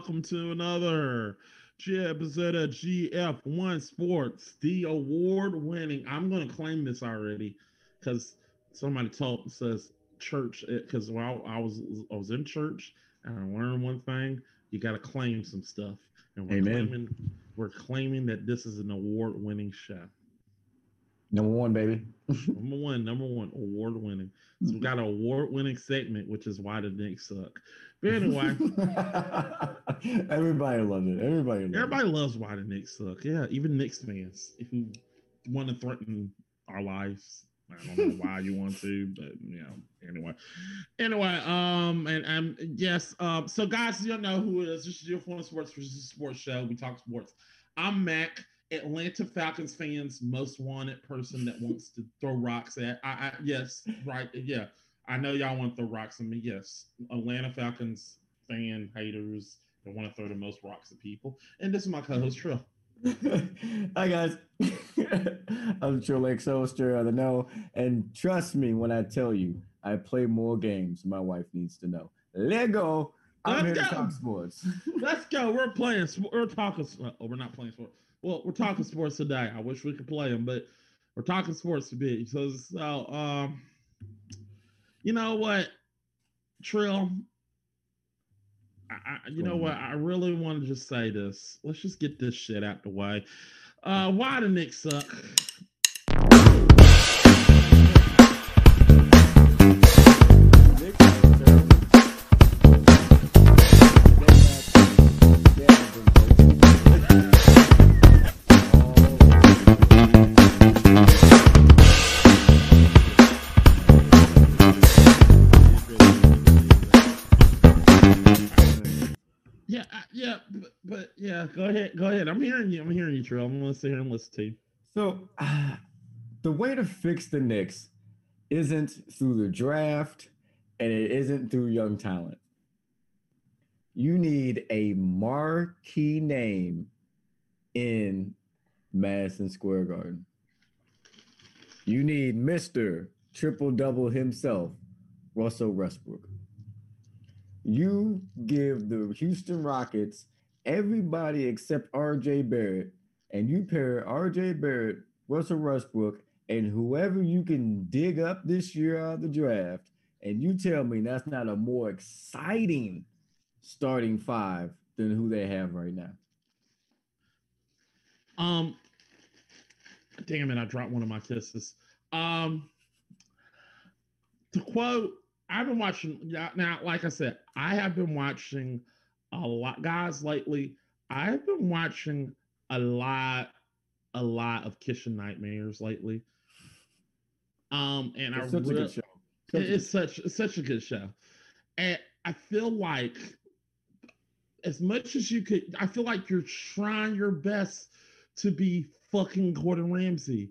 welcome to another episode of GF1 Sports, the award winning. I'm going to claim this already because somebody told says church because while I was I was in church and I learned one thing: you got to claim some stuff, and we're Amen. claiming we're claiming that this is an award winning show. Number one, baby. number one, number one, award winning. So we mm-hmm. got an award winning segment, which is why the Knicks suck. But anyway, everybody loves it. Everybody loves everybody loves why the Knicks suck. Yeah, even Knicks fans who want to threaten our lives. I don't know why you want to, but you know, anyway. Anyway, um, and um, yes, um, so guys, you know who it is. This is your Fun Sports versus Sports show. We talk sports. I'm Mac, Atlanta Falcons fans' most wanted person that wants to throw rocks at. I, I yes, right, yeah. I know y'all want to throw rocks at me. Yes, Atlanta Falcons fan haters that want to throw the most rocks at people. And this is my co-host Trill. Hi guys, I'm Trill out of the know, and trust me when I tell you, I play more games. My wife needs to know. Lego. I'm Let's here to talk sports. Let's go. We're playing. We're talking. Oh, we're not playing sports. Well, we're talking sports today. I wish we could play them, but we're talking sports a bit. So, so um, you know what, Trill. I, I, you know what? I really want to just say this. Let's just get this shit out the way. Uh, why the Knicks suck? Yeah. Go ahead. Go ahead. I'm hearing you. I'm hearing you, Trill. I'm gonna sit here and listen to you. So, uh, the way to fix the Knicks isn't through the draft and it isn't through young talent. You need a marquee name in Madison Square Garden. You need Mr. Triple Double himself, Russell Westbrook. You give the Houston Rockets everybody except RJ Barrett and you pair RJ Barrett, Russell Westbrook, and whoever you can dig up this year out of the draft, and you tell me that's not a more exciting starting five than who they have right now. Um, damn it, I dropped one of my kisses. Um, to quote, I've been watching now. Like I said, I have been watching a lot, guys. Lately, I've been watching a lot, a lot of Kitchen Nightmares lately. Um, and I It's such a good show. Such a it's such it's such a good show, and I feel like as much as you could, I feel like you're trying your best to be fucking Gordon Ramsay.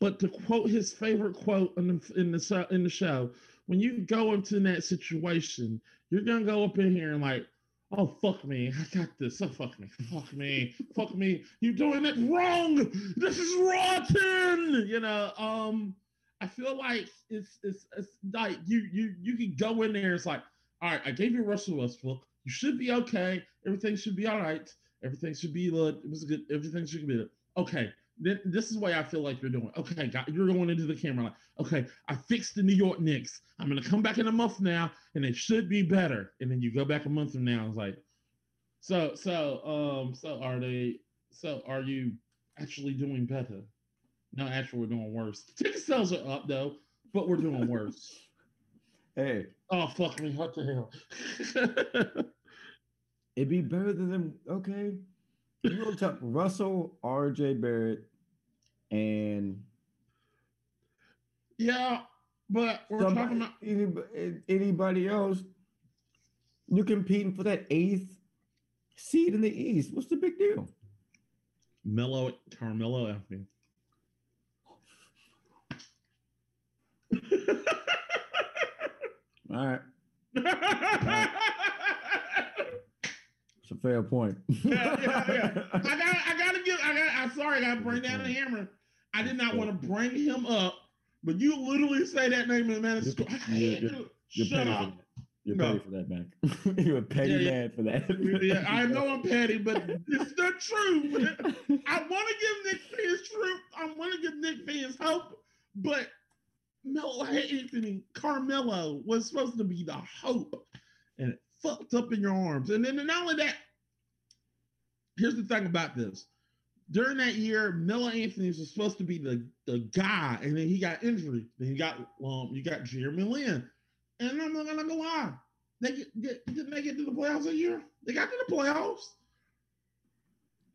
But to quote his favorite quote in the in the in the show, when you go into that situation, you're gonna go up in here and like, oh fuck me, I got this. Oh fuck me, fuck me, fuck me. You're doing it wrong. This is rotten. You know, um, I feel like it's it's it's like you you you can go in there. It's like, all right, I gave you Russell Westbrook. You should be okay. Everything should be all right. Everything should be uh, it was good. Everything should be good. okay. Then this is way I feel like you're doing. Okay, God, you're going into the camera like, okay, I fixed the New York Knicks. I'm gonna come back in a month now, and it should be better. And then you go back a month from now. It's like, so so um so are they? So are you actually doing better? No, actually, we're doing worse. Ticket sales are up though, but we're doing worse. Hey, oh fuck me! What the hell? it'd be better than them. Okay. You go top Russell, RJ Barrett, and yeah, but we're talking about anybody, anybody else. You're competing for that eighth seed in the East. What's the big deal? Melo Carmelo Anthony. All right. It's a fair point. yeah, yeah, yeah. I got, I gotta give. I got. I'm sorry. I gotta bring down the hammer. I did not want to bring him up, but you literally say that name in the Madison You're- you're- you're- Shut up. for that. You're No. petty for that, Mac. You're a petty Yeah, yeah. man for that. yeah, I know I'm petty, but it's the truth. I want to give Knick fans truth. I want to give Knick fans hope, but Melo Anthony Carmelo was supposed to be the hope, and it fucked up in your arms. And then and not only that, here's the thing about this: during that year, Melo Anthony was supposed to be the the guy, and then he got injured. Then he got um, you got Jeremy Lin, and I'm not gonna go lie. They get, get, didn't they get to the playoffs a year? They got to the playoffs.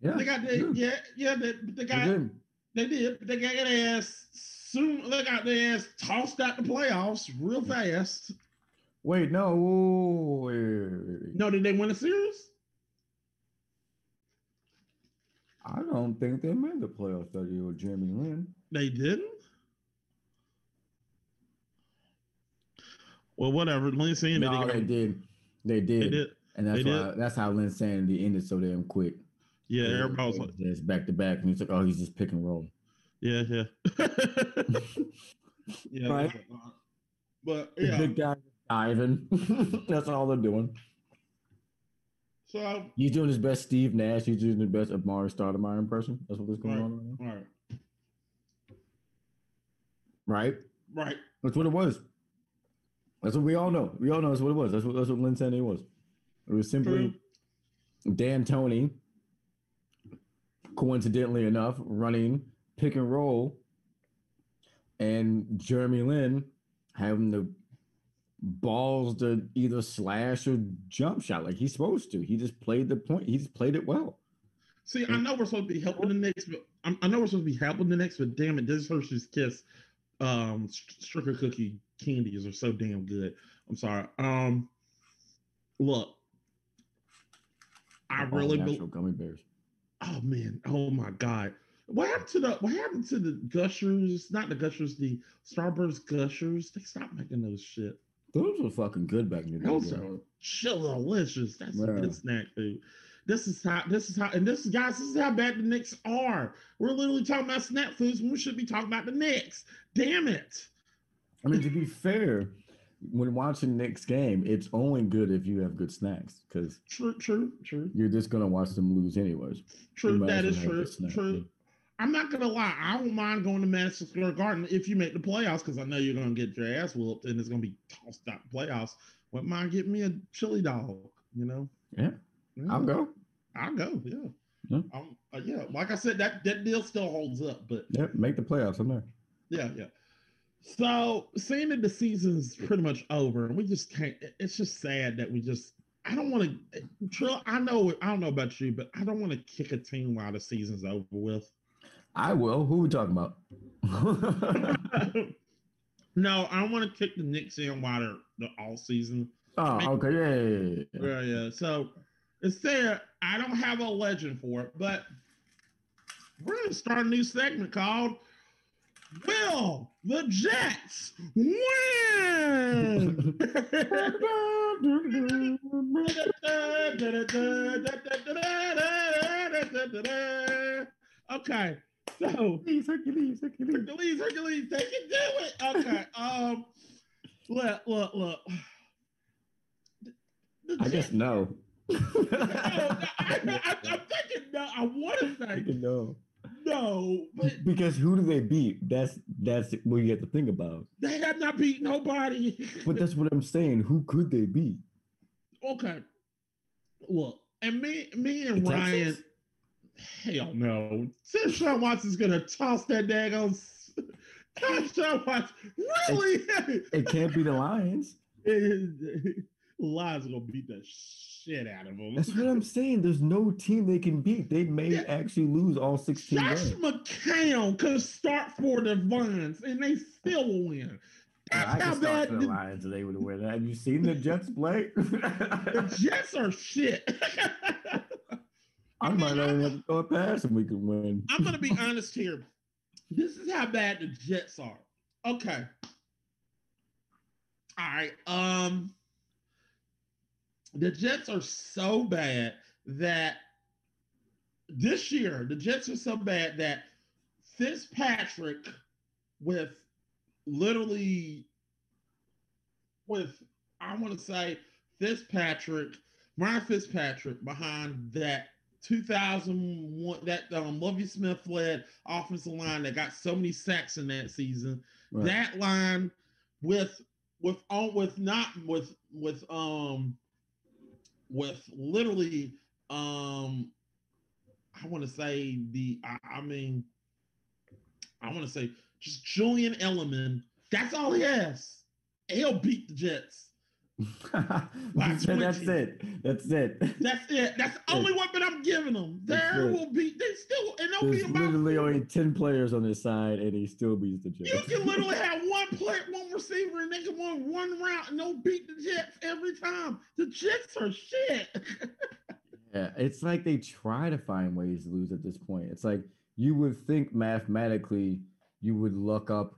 yeah, They got the yeah. yeah they, they they got did. they did. But they got their ass soon. They got their ass tossed out the playoffs real fast. Wait, no. wait, wait, wait. No, did they win a series? I don't think they made the playoffs that year with Jeremy Lin. They didn't. Well, whatever. Linsanity, No, they, they did. They did. They did. And that's They why did. that's how Linsanity ended so damn quick. Yeah, everybody was like, just back to back, and he's like, "Oh, he's just pick and roll." yeah, yeah, yeah. Right. But uh, The yeah, big guy diving. that's all they're doing. so He's doing his best Steve Nash. He's doing his best of Amar'e Stoudemire impression. That's what's going Right. on right right, Right? right. That's what it was. That's what we all know. We all know that's what it was. That's what that's what Linsanity was. It was simply True. D'Antoni, coincidentally enough, running pick and roll, and Jeremy Lin having the balls to either slash or jump shot like he's supposed to. He just played the point. He just played it well. See, I know we're supposed to be helping the Knicks, but I'm, I know we're supposed to be helping the Knicks, but damn it, this Hershey's Kiss, um, Stricker Cookie candies are so damn good. I'm sorry. Um, look, I All really, natural be- gummy bears. oh man, oh my god, what happened to the what happened to the Gushers? Not the Gushers, the Starburst Gushers. They stopped making those shit. Those were fucking good back in the day. Those bro. are chill delicious. That's a good snack food. This is how this is how and this guys, this is how bad the Knicks are. We're literally talking about snack foods when we should be talking about the Knicks. Damn it. I mean, to be fair, when watching Knicks game, it's only good if you have good snacks because True, true, true, you're just gonna watch them lose anyways. true. that is That as is well have true. True. I'm not gonna lie. I don't mind going to Madison Square Garden if you make the playoffs because I know you're gonna get your ass whooped and it's gonna be tossed out the playoffs. Wouldn't mind getting me a chili dog, you know? Yeah, I'll go. I'll go. Yeah. Yeah. Um, uh, yeah. Like I said, that that deal still holds up, but yeah, make the playoffs. I'm there. Yeah, yeah. So seeing that the season's pretty much over, and we just can't. It's just sad that we just. I don't want to. Trill, I know. I don't know about you, but I don't want to kick a team while the season's over with. I will. Who we talking about? no, I want to kick the Knicks in while they're the all season. oh, okay. Yeah, yeah, yeah, yeah. Yeah, yeah. So it's there. I don't have a legend for it, but we're gonna start a new segment called "Will the Jets Win?" okay, so Hercules, Hercules, Hercules. Hercules, Hercules, they can do it. Okay, um, look, look, look. The- the I guess no. no, no, I, I, I'm thinking no. I want to say no. no, but Because who do they beat? That's that's what you have to think about. they have not beat nobody. But that's what I'm saying. Who could they beat? okay, look, and me, me and The Ryan. Texans? Hell no. Sean Watson's gonna toss that daggone. Sean Watson, really? It can't be the Lions. Lions gonna beat the shit out of them. That's what I'm saying. There's no team they can beat. They may Yeah. actually lose all 16 Josh games. McCown could start for the Vines and they still will win. That's I how can start bad the the, Lions and they would win that. Have you seen the Jets play? the Jets are shit. I might not even have to throw a pass and we could win. I'm gonna be honest here. This is how bad the Jets are. Okay. All right. Um the Jets are so bad that this year the Jets are so bad that Fitzpatrick with literally with I want to say Fitzpatrick, Ryan Fitzpatrick behind that 2001 that um, Lovie Smith led offensive line that got so many sacks in that season. Right. That line with with on with not with with um with literally um I want to say the I, I mean I want to say just Julian Edelman. That's all he has. He'll beat the Jets. That's it. That's it. That's it. That's the only weapon I'm giving them. There will be they still and they'll There's be about literally only ten players on this side, and he still beats the Jets. You can literally have one player, one receiver, and they can win one round, and they'll beat the Jets every time. The Jets are shit. yeah, it's like they try to find ways to lose at this point. It's like you would think mathematically you would look up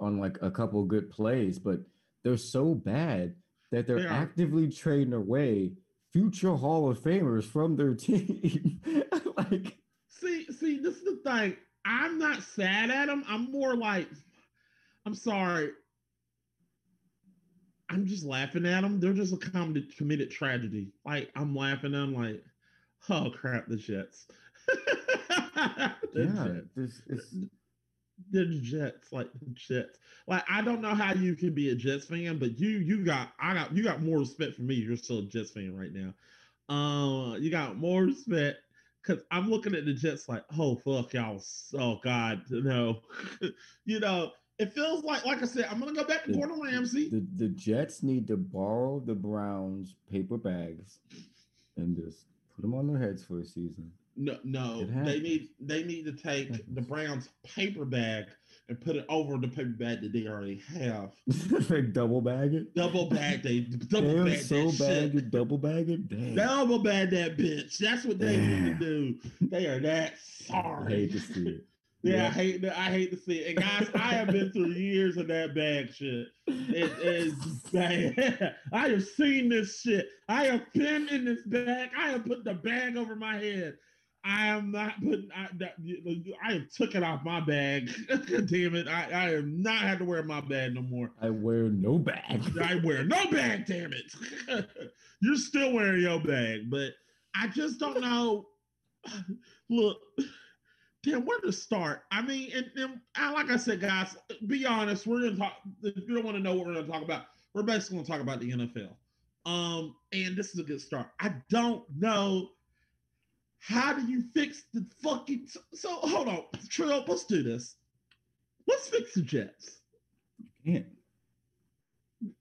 on like a couple good plays, but they're so bad that they're actively trading away future Hall of Famers from their team. like, see, see, this is the thing. I'm not sad at them. I'm more like, I'm sorry. I'm just laughing at them. They're just a committed, committed tragedy. Like I'm laughing I'm like, oh crap, the Jets. the yeah, Jets. This, it's, the Jets, like the Jets. Like I don't know how you can be a Jets fan, but you you got I got you got more respect for me. You're still a Jets fan right now. Uh, you got more respect because I'm looking at the Jets like, oh fuck y'all, oh god, no, you know. It feels like, like I said, I'm gonna go back to the, Gordon Ramsay. The, the Jets need to borrow the Browns paper bags and just put them on their heads for a season. No, no, they need they need to take the Browns paper bag and put it over the paper bag that they already have. like double bag it. Double bag they double Damn, bag so that bag shit. double bag it. Damn. Double bag that bitch. That's what they Damn. need to do. They are that sorry. I hate to see it. Yeah, yeah, I hate that. I hate to see it. And guys, I have been through years of that bag shit. It is bad. I have seen this shit. I have been in this bag. I have put the bag over my head. I am not putting. I, I have took it off my bag. Damn it! I, I am not had to wear my bag no more. I wear no bag. I wear no bag. Damn it! You're still wearing your bag, but I just don't know. Look, damn, where to start? I mean, and, and like I said, guys, be honest. We're gonna talk. If you don't want to know what we're gonna talk about, we're basically gonna talk about the NFL. Um, and this is a good start. I don't know how do you fix the fucking? So hold on, Trill. Let's do this. Let's fix the Jets. We can't.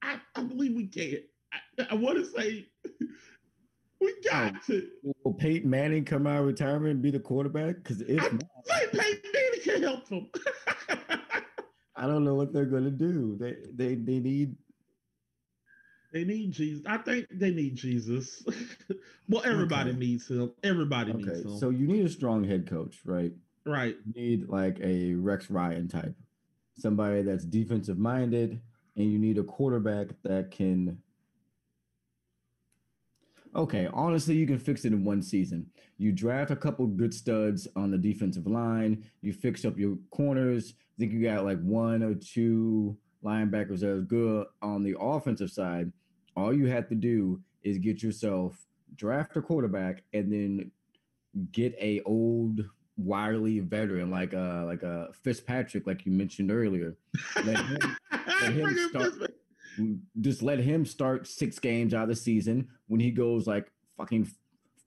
I, I believe we can. I, I want to say we got oh, to. Will Peyton Manning come out of retirement and be the quarterback? Because if I not, Peyton Manning can help them. I don't know what they're gonna do. They they they need they need Jesus. I think they need Jesus. well, everybody okay. needs him. Everybody okay. needs him. So you need a strong head coach, right? Right. You need like a Rex Ryan type, somebody that's defensive minded, and you need a quarterback that can. Okay, honestly, you can fix it in one season. You draft a couple good studs on the defensive line. You fix up your corners. I think you got like one or two linebackers that are good on the offensive side all you have to do is get yourself draft a quarterback and then get a old wily veteran like uh like a uh, Fitzpatrick, like you mentioned earlier. Let him, let him start, just let him start six games out of the season when he goes like fucking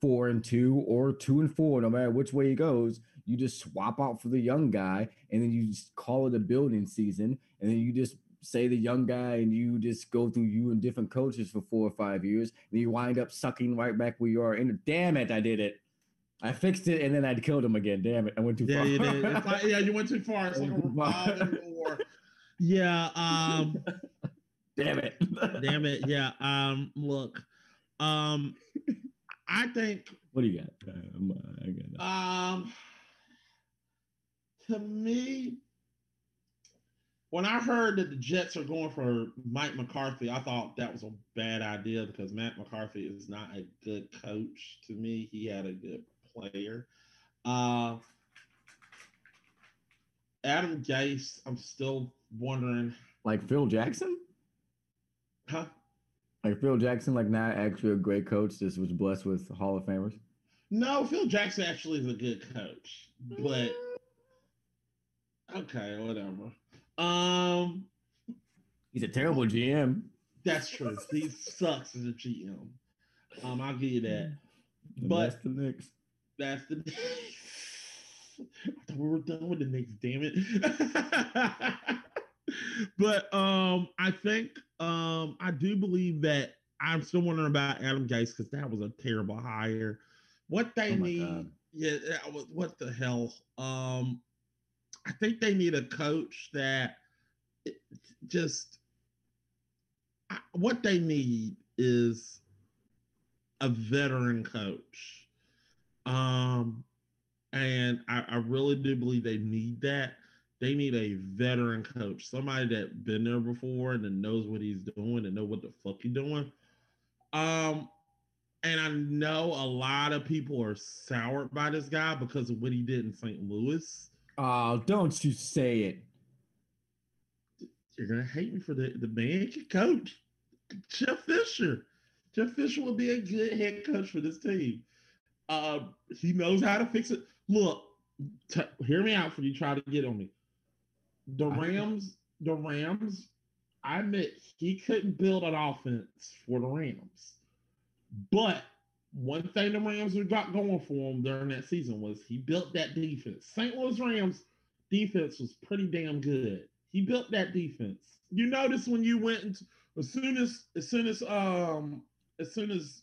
four and two or two and four, no matter which way he goes. You just swap out for the young guy, and then you just call it a building season, and then you just say the young guy and you just go through you and different coaches for four or five years, and you wind up sucking right back where you are. And damn it, I did it. I fixed it and then I killed him again. Damn it, I went too yeah, far. You did. Like, yeah, you went too far. It's like yeah. Um. Damn it. damn it. Yeah. Um. Look. Um. I think. What do you got? Uh, I got um. To me, when I heard that the Jets are going for Mike McCarthy, I thought that was a bad idea because Matt McCarthy is not a good coach to me. He had a good player. Uh, Adam Gase, I'm still wondering. Like Phil Jackson? Huh? Like Phil Jackson, like not actually a great coach, just was blessed with Hall of Famers. No, Phil Jackson actually is a good coach, but okay, whatever. Um, he's a terrible GM. That's true. he sucks as a GM. Um, I'll give you that. And But- that's the Knicks. That's the. I thought we were done with the Knicks. Damn it. but um, I think um, I do believe that I'm still wondering about Adam Gase because that was a terrible hire. What they Oh need, God. yeah, was, what the hell? Um, I think they need a coach that just what they need is a veteran coach. Um, and I, I really do believe they need that. They need a veteran coach, somebody that been there before and knows what he's doing and know what the fuck he's doing. Um, and I know a lot of people are soured by this guy because of what he did in St. Louis. Oh, don't you say it. You're gonna hate me for the the man coach. Jeff Fisher. Jeff Fisher will be a good head coach for this team. Uh, he knows how to fix it. Look, t- hear me out for you try to get on me. The Rams, the Rams, I admit he couldn't build an offense for the Rams. But one thing the Rams have got going for him during that season was he built that defense. St. Louis Rams defense was pretty damn good. He built that defense. You notice when you went into as soon as as soon as um as soon as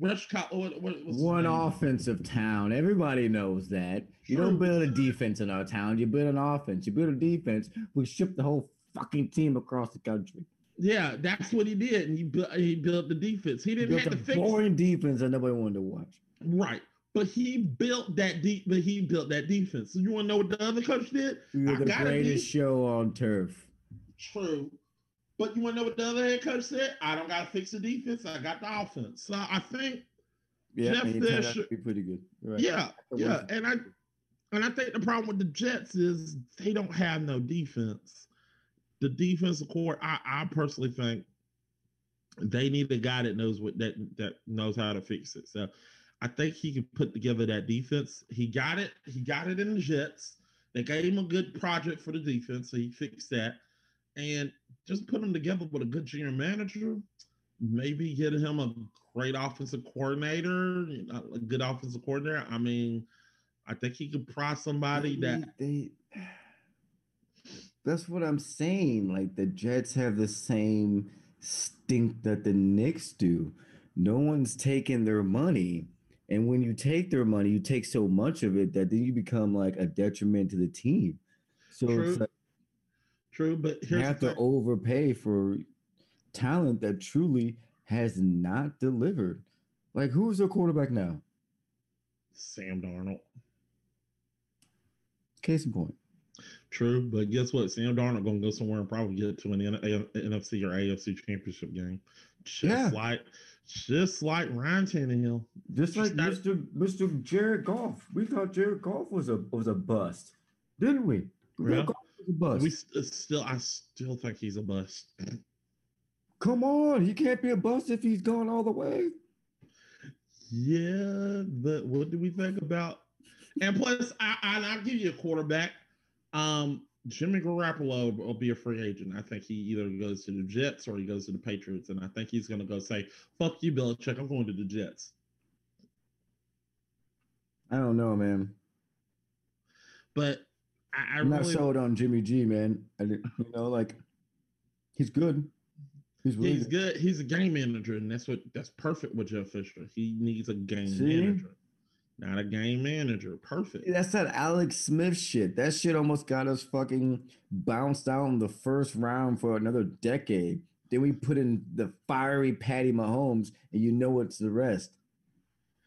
Rush what, what, what's One offensive town. Everybody knows that. You don't build a defense in our town. You build an offense. You build a defense. We ship the whole fucking team across the country. Yeah, that's what he did, and he built he built the defense. He didn't Built have a to fix boring defense that nobody wanted to watch. right, but he built that deep. But he built that defense. So you want to know what the other coach did? I were the greatest show on turf. True. But you want to know what the other head coach said? I don't got to fix the defense. I got the offense. So I think, Yeah, Jeff and he turned out to be pretty good. Right. yeah, yeah. And I, and I think the problem with the Jets is they don't have no defense. The defensive core, I, I personally think they need a guy that knows what that that knows how to fix it. So I think he can put together that defense. He got it. He got it in the Jets. They gave him a good project for the defense, so he fixed that. And just put him together with a good general manager. Maybe get him a great offensive coordinator, a good offensive coordinator. I mean, I think he could pry somebody that they, they that's what I'm saying. Like the Jets have the same stink that the Knicks do. No one's taking their money. And when you take their money, you take so much of it that then you become like a detriment to the team. So True. it's like true, but you have to overpay for talent that truly has not delivered. Like who's their quarterback now? Sam Darnold. Case in point. True, but guess what? Sam Darnold gonna go somewhere and probably get to an N- A- NFC or AFC championship game. Just Yeah. like just like Ryan Tannehill. Just like Just that- Mr. Mr. Jared Goff. We thought Jared Goff was a was a bust, didn't we? We Yeah. Goff was a bust. We st- uh, still I still think he's a bust. Come on, he can't be a bust if he's gone all the way. Yeah, but what do we think about? And plus, I, I I'll give you a quarterback. Um, Jimmy Garoppolo will be a free agent. I think he either goes to the Jets or he goes to the Patriots, and I think he's going to go say, "Fuck you, Belichick. I'm going to the Jets." I don't know, man. But I, I I'm not sold on Jimmy G, man. I, you know, like he's good. He's really he's good. He's a game manager, and that's what that's perfect with Jeff Fisher. He needs a game See? manager, not a game manager. Perfect. That's that Alex Smith shit. That shit almost got us fucking bounced out in the first round for another decade. Then we put in the fiery Patty Mahomes, and you know what's the rest.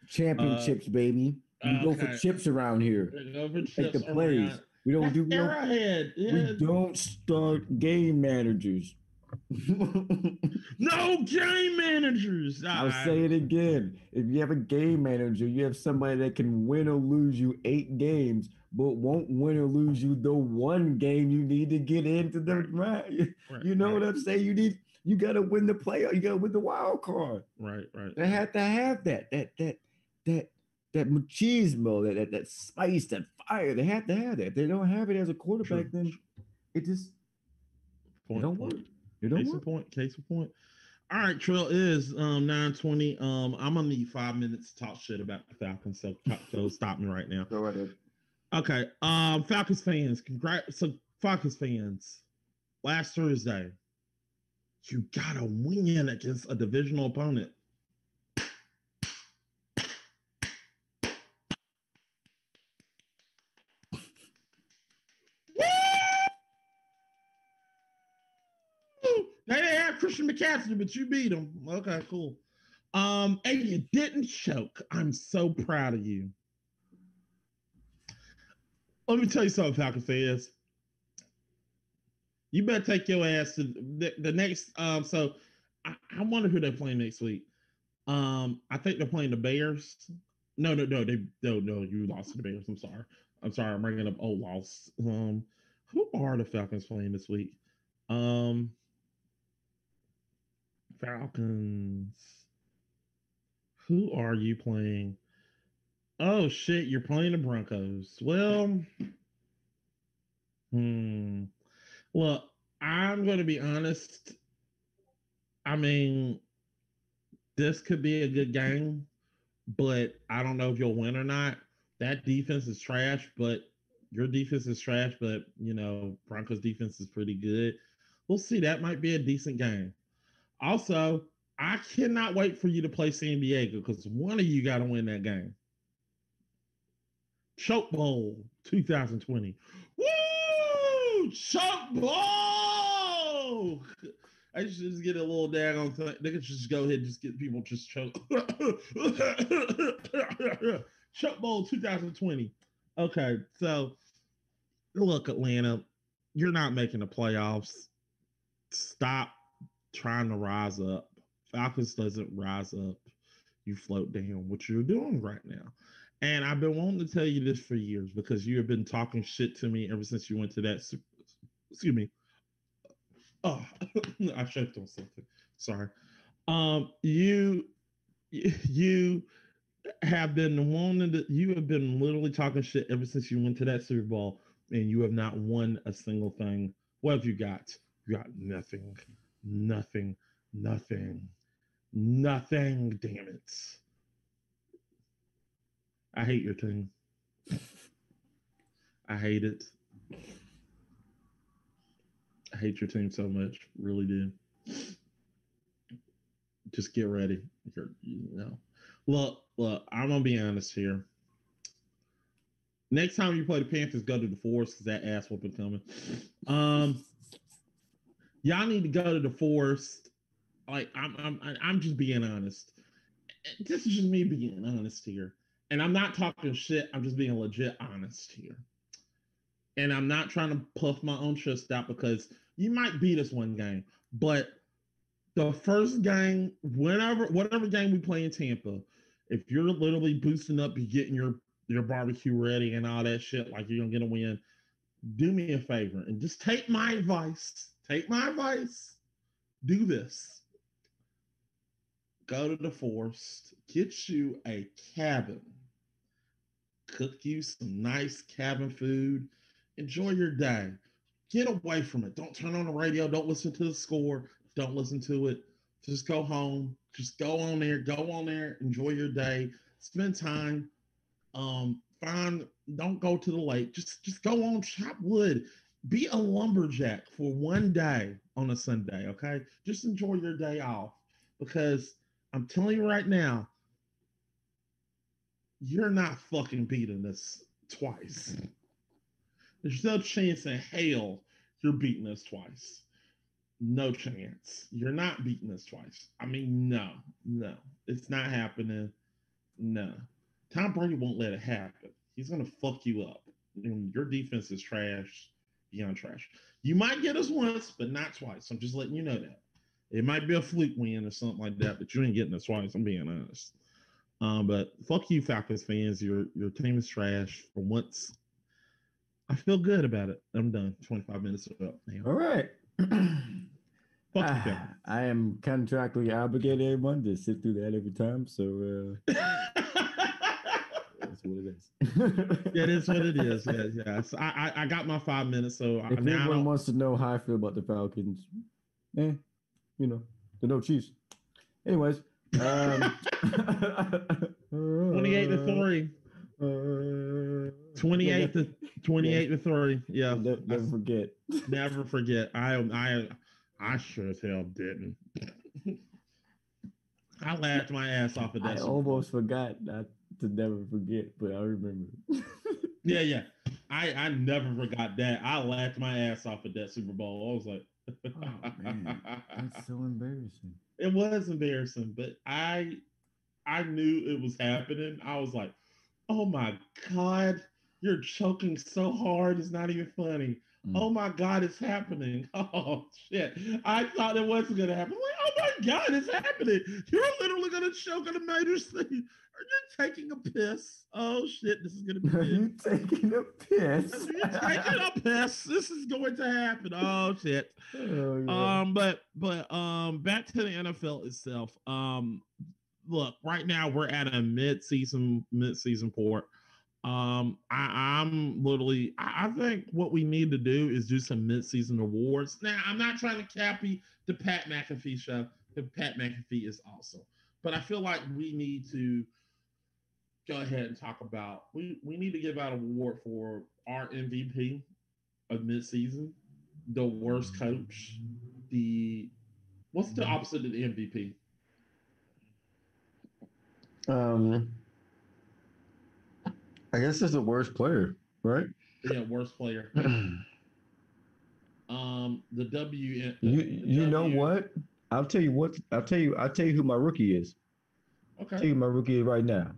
Championships, uh, baby. We go for chips around here. Take the chips oh plays. around. We don't do we don't, Yeah. we don't start game managers. No game managers. I'll Ah, say it again. If you have a game manager, you have somebody that can win or lose you eight games, but won't win or lose you the one game you need to get into the right. right, You know right. what I'm saying? You need You gotta win the playoff. You gotta win the wild card. Right, right. They have to have that, that, that, that, that machismo, that, that, that spice, that fire. They have to have that. If they don't have it as a quarterback, then it just Point, don't point. work. Case in point. Case in point. All right, Trail is um 920. Um, I'm gonna need five minutes to talk shit about the Falcons, so, so stop me right now. Go ahead. Okay. Um, Falcons fans, congrats. So Falcons fans, last Thursday, you gotta win against a divisional opponent. Woo! They didn't McCaffrey, but you beat him. Okay, cool. Um, and you didn't choke. I'm so proud of you. Let me tell you something, Falcon fans. You better take your ass to the, the next. Um, so I, I wonder who they're playing next week. Um, I think they're playing the Bears. No, no, no, they no, no. You lost to the Bears. I'm sorry. I'm sorry. I'm bringing up old loss. Um, who are the Falcons playing this week? Um, Falcons. Who are you playing? Oh shit, you're playing the Broncos. Well, hmm. Well, I'm going to be honest. I mean, this could be a good game, but I don't know if you'll win or not. That defense is trash, but your defense is trash, but you know, Broncos defense is pretty good. We'll see. That might be a decent game. Also, I cannot wait for you to play San Diego because one of you got to win that game. Choke Bowl 2020. Woo! Choke Bowl! I should just get a little daggone thing. They could just go ahead and just get people just choke. choke Bowl 2020. Okay, so look, Atlanta, you're not making the playoffs. Stop trying to rise up. Falcons doesn't rise up. You float down, what you're doing right now. And I've been wanting to tell you this for years because you have been talking shit to me ever since you went to that. Excuse me. Oh, I choked on something. Sorry. Um, you, you have been wanting to. You have been literally talking shit ever since you went to that Super Bowl, and you have not won a single thing. What have you got? You got nothing, nothing, nothing, nothing. Damn it. I hate your team. I hate it. I hate your team so much. Really do. Just get ready. You're, you know. Look, look, I'm gonna be honest here. Next time you play the Panthers, go to the Forest because that ass whooping coming. Um, y'all need to go to the Forest. Like I'm, I'm, I'm just being honest. This is just me being honest here. And I'm not talking shit. I'm just being legit honest here. And I'm not trying to puff my own chest out because you might beat us one game, but the first game, whenever, whatever game we play in Tampa, if you're literally boosting up, you're getting your your barbecue ready and all that shit, like you're gonna get a win. Do me a favor and just take my advice. Take my advice. Do this. Go to the forest, get you a cabin, cook you some nice cabin food, enjoy your day. Get away from it. Don't turn on the radio. Don't listen to the score. Don't listen to it. Just go home. Just go on there. Go on there. Enjoy your day. Spend time. Um, find. Don't go to the lake. Just just go on chop wood. Be a lumberjack for one day on a Sunday. Okay. Just enjoy your day off because I'm telling you right now, you're not fucking beating this twice. There's no chance in hell you're beating us twice. No chance. You're not beating us twice. I mean, no, no, it's not happening. No. Tom Brady won't let it happen. He's gonna fuck you up. Your defense is trash, beyond trash. You might get us once, but not twice. I'm just letting you know that. It might be a fluke win or something like that, but you ain't getting us twice. I'm being honest. Um, but fuck you, Falcons fans. Your your team is trash. For once, I feel good about it. I'm done. 25 minutes up. Now. All right. Fuck Ah, you, I am contractually obligated every month to sit through that every time. So uh, that's what it is. Yeah, it is what it is. Yeah, yeah. So I, I, I got my five minutes. So If now I anyone don't- wants to know how I feel about the Falcons, eh, you know, the no Chiefs. Anyways, um, 28 to 3. Uh, 28 to 28 to 3. Yeah. Never, never I forget. never forget. I I I sure as hell didn't. I laughed my ass off at that. I almost forgot not to never forget, but I remember. Yeah, yeah. I I never forgot that. I laughed my ass off at that Super Bowl. I was like, Oh, man. That's so embarrassing. it was embarrassing, but I I knew it was happening. I was like, oh my god, you're choking so hard. It's not even funny. Mm. Oh my god, it's happening. Oh shit. I thought it wasn't gonna happen. Like, oh my god, it's happening. You're literally gonna choke on a major thing. Are you taking a piss? Oh shit, this is gonna be Are you taking a piss? You're taking a piss. This is going to happen. Oh shit. Oh, yeah. Um, but but um, back to the NFL itself. Um, look, right now we're at a mid-season mid-season port. Um, I, I'm literally. I, I think what we need to do is do some mid-season awards. Now, I'm not trying to copy the Pat McAfee show. The Pat McAfee is awesome, but I feel like we need to go ahead and talk about. We we need to give out an award for our MVP of mid-season, the worst coach, the what's the opposite of the MVP? Um, I guess it's the worst player, right? Yeah, worst player. Um, the W. you know W- what? I'll tell you what. I'll tell you. I'll tell you who my rookie is. Okay. I'll tell you my rookie is right now.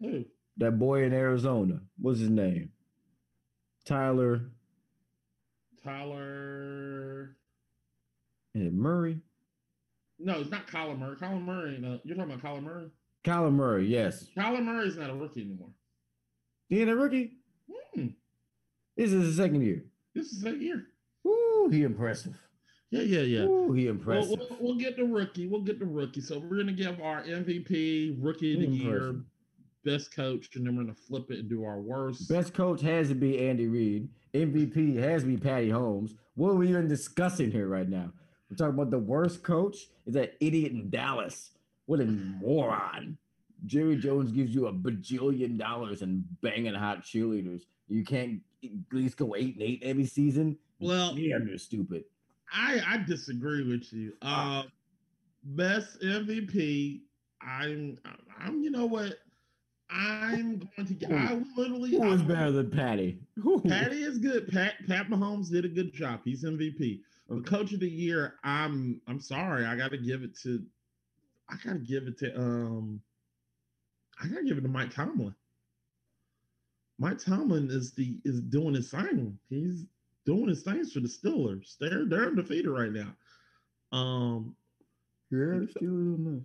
Who? That boy in Arizona. What's his name? Tyler Tyler. is it Murray. No, it's not Kyler Murray. Kyler Murray. a- you're talking about Kyler Murray. Kyler Murray. Yes. Kyler Murray's not a rookie anymore. He ain't a rookie. Hmm. This is his second year. This is that year. Woo, he impressive. Yeah, yeah, yeah. Woo, he impressive. we'll, we'll get the rookie. We'll get the rookie. So we're gonna give our MVP, rookie of the year, best coach, and then we're gonna flip it and do our worst. Best coach has to be Andy Reid. MVP has to be Patty Holmes. What are we even discussing here right now? We're talking about the worst coach is that idiot in Dallas. What a moron. Jerry Jones gives you a bajillion dollars and banging hot cheerleaders. You can't at least go eight and eight every season. Well- damn, you're stupid. I I disagree with you. Uh, best MVP. I'm I'm you know what? I'm going to get. I literally. Who is better than Patty? Who? Patty is good. Pat Pat Mahomes did a good job. He's MVP. The Okay. coach of the year. I'm I'm sorry. I got to give it to. I got to give it to um. I got to give it to Mike Tomlin. Mike Tomlin is the is doing his thing. He's doing his things for the Steelers. They're they're undefeated right now. Um, Yeah, the Steelers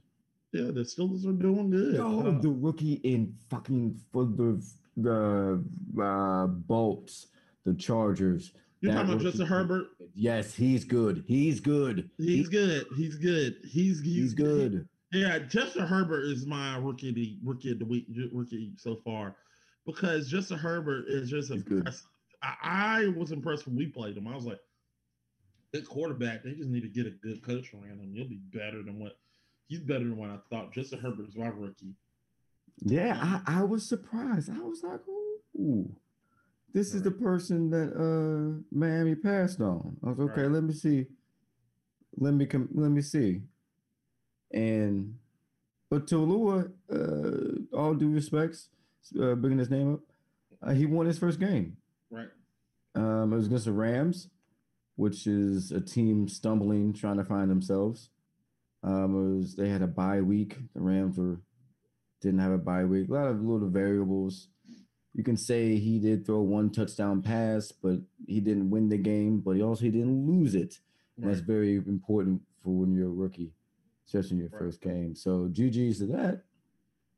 yeah, the Steelers are doing good. Oh, Uh, the rookie in fucking for the the uh, Bolts, the Chargers. you're talking about Justin Herbert. Yes, he's good. He's good. He's good. He's good. He's he's, He's good. Yeah, Justin Herbert is my rookie of the rookie of the week rookie so far because Justin Herbert is just He's impressive. I, I was impressed when we played him. I was like, good quarterback. They just need to get a good coach around him. He'll be better than what he's better than what I thought. Justin Herbert is my rookie. Yeah, I, I was surprised. I was like, ooh, this is the person that uh Miami passed on. I was okay. Right. Let me see. Let me come. Let me see. And but Tulua, uh, all due respects, uh, bringing his name up, uh, he won his first game. Right. Um, it was against the Rams, which is a team stumbling, trying to find themselves. Um, it was they had a bye week. The Rams were didn't have a bye week. A lot of little variables. You can say he did throw one touchdown pass, but he didn't win the game. But he also he didn't lose it. And that's very important for when you're a rookie, especially in your Right. first game. So GG's to that.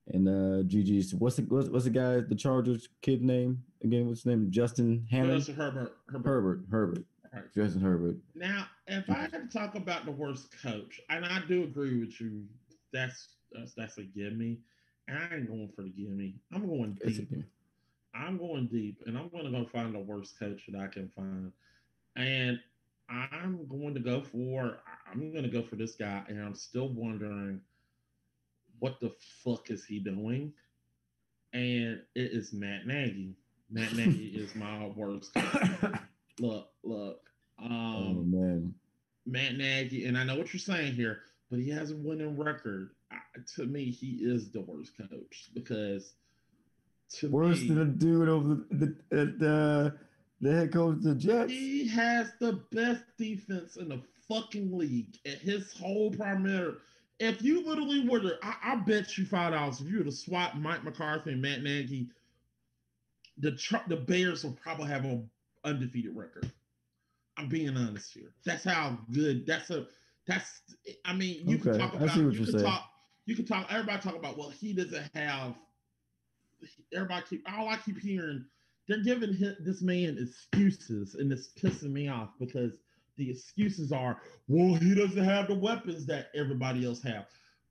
And uh GG's what's the what's, what's the guy, the Chargers kid name again? What's his name? Justin Hammond? Justin Herbert. Herbert. Herbert, Herbert. right. Justin Herbert. Now, if I had to talk about the worst coach, and I do agree with you, that's that's, that's a gimme. And I ain't going for the gimme. I'm going deep. I'm going deep, and I'm going to go find the worst coach that I can find. And I'm going to go for I'm going to go for this guy, and I'm still wondering what the fuck is he doing? And it is Matt Nagy. Matt Nagy is my worst. look, look. Oh, um, oh man, Matt Nagy, and I know what you're saying here, but he has a winning record. I, to me, he is the worst coach because to worse me, than a dude over the the, the the head coach of the Jets. He has the best defense in the fucking league, and his whole primary if you literally were to, I, I bet you five dollars if you were to swap Mike McCarthy and Matt Nagy, the the Bears will probably have an undefeated record. I'm being honest here. That's how good. That's a. That's. I mean, you okay. can talk about. you can talk. You can talk. Everybody talk about. Well, he doesn't have. Everybody keep. All I keep hearing, they're giving him, this man excuses, and it's pissing me off because the excuses are, well, he doesn't have the weapons that everybody else have.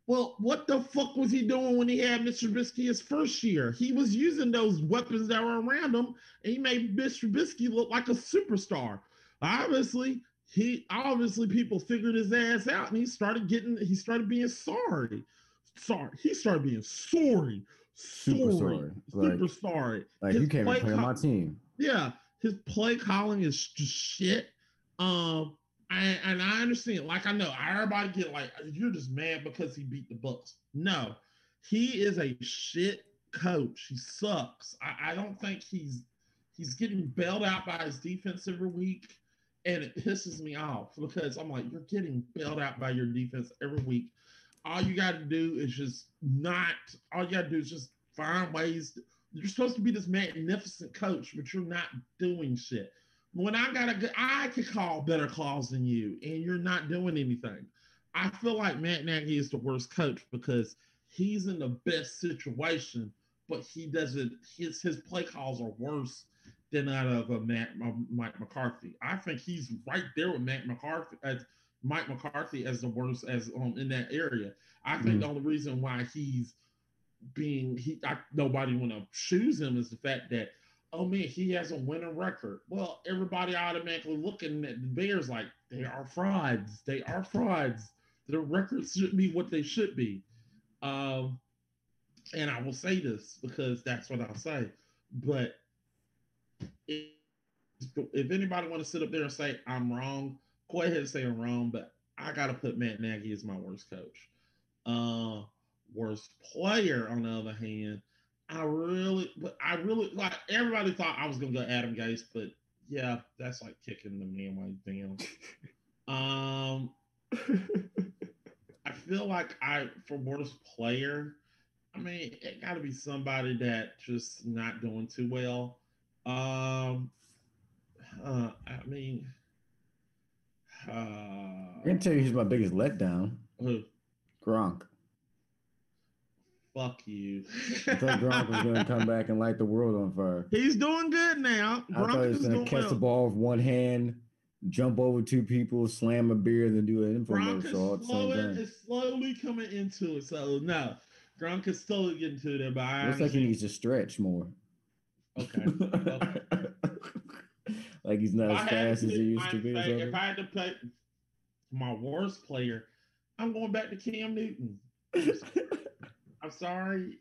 Well, what the fuck was he doing when he had Mr. Trubisky his first year? He was using those weapons that were around him, and he made Mr. Trubisky look like a superstar. Obviously, he obviously people figured his ass out, and he started getting he started being sorry. Sorry, he started being sorry, super sorry, Like, super sorry. Like his you can't play on my team. Yeah, his play calling is just shit. Um, and, and I understand, like I know everybody get like you're just mad because he beat the Bucks. No, he is a shit coach. He sucks. I, I don't think he's he's getting bailed out by his defense every week, and it pisses me off because I'm like, you're getting bailed out by your defense every week. All you got to do is just not. All you got to do is just find ways. To, you're supposed to be this magnificent coach, but you're not doing shit when I got a good, I could call better calls than you, and you're not doing anything. I feel like Matt Nagy is the worst coach because he's in the best situation, but he doesn't. His his play calls are worse than that of a Matt Mike McCarthy. I think he's right there with Matt McCarthy Mike McCarthy as the worst as um, in that area. I think mm-hmm. the only reason why he's being he I, nobody want to choose him is the fact that oh man, he has a winning record. Well, everybody automatically looking at the Bears like they are frauds. They are frauds. Their records shouldn't be what they should be. Um, and I will say this because that's what I'll say. But if, if anybody want to sit up there and say I'm wrong, go ahead and say I'm wrong. But I got to put Matt Nagy as my worst coach. Uh, worst player, on the other hand, I really, but I really like everybody thought I was gonna go Adam Gase, but yeah, that's like kicking the man way down. um, I feel like I for worst player, I mean, it got to be somebody that just not doing too well. Um, uh, I mean, Uh, I can tell you he's my biggest letdown. Who? Gronk. Fuck you. I thought Gronk was going to come back and light the world on fire. He's doing good now. I thought he was going to catch well. the ball with one hand, jump over two people, slam a beer, and then do an infomercial. Gronk is slowly coming into it. So no, Gronk is slowly getting to it. But I looks like he needs to stretch more. Okay. okay. Like he's not as fast as he used to be. if I had to play my worst player, I'm going back to Cam Newton. I'm sorry,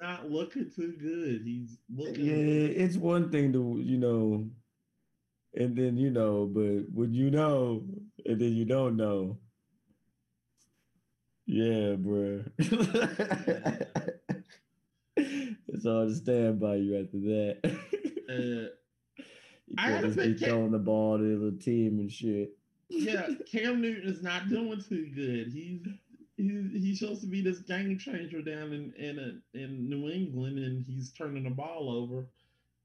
not looking too good. He's looking. Yeah, it's one thing to you know, and then you know, but when you know, and then you don't know. Yeah, bro. it's all to stand by you after that. Uh, you I had to be throwing the ball to the team and shit. Yeah, Cam Newton is not doing too good. He's he's he's supposed to be this game changer down in in a, in New England, and he's turning the ball over.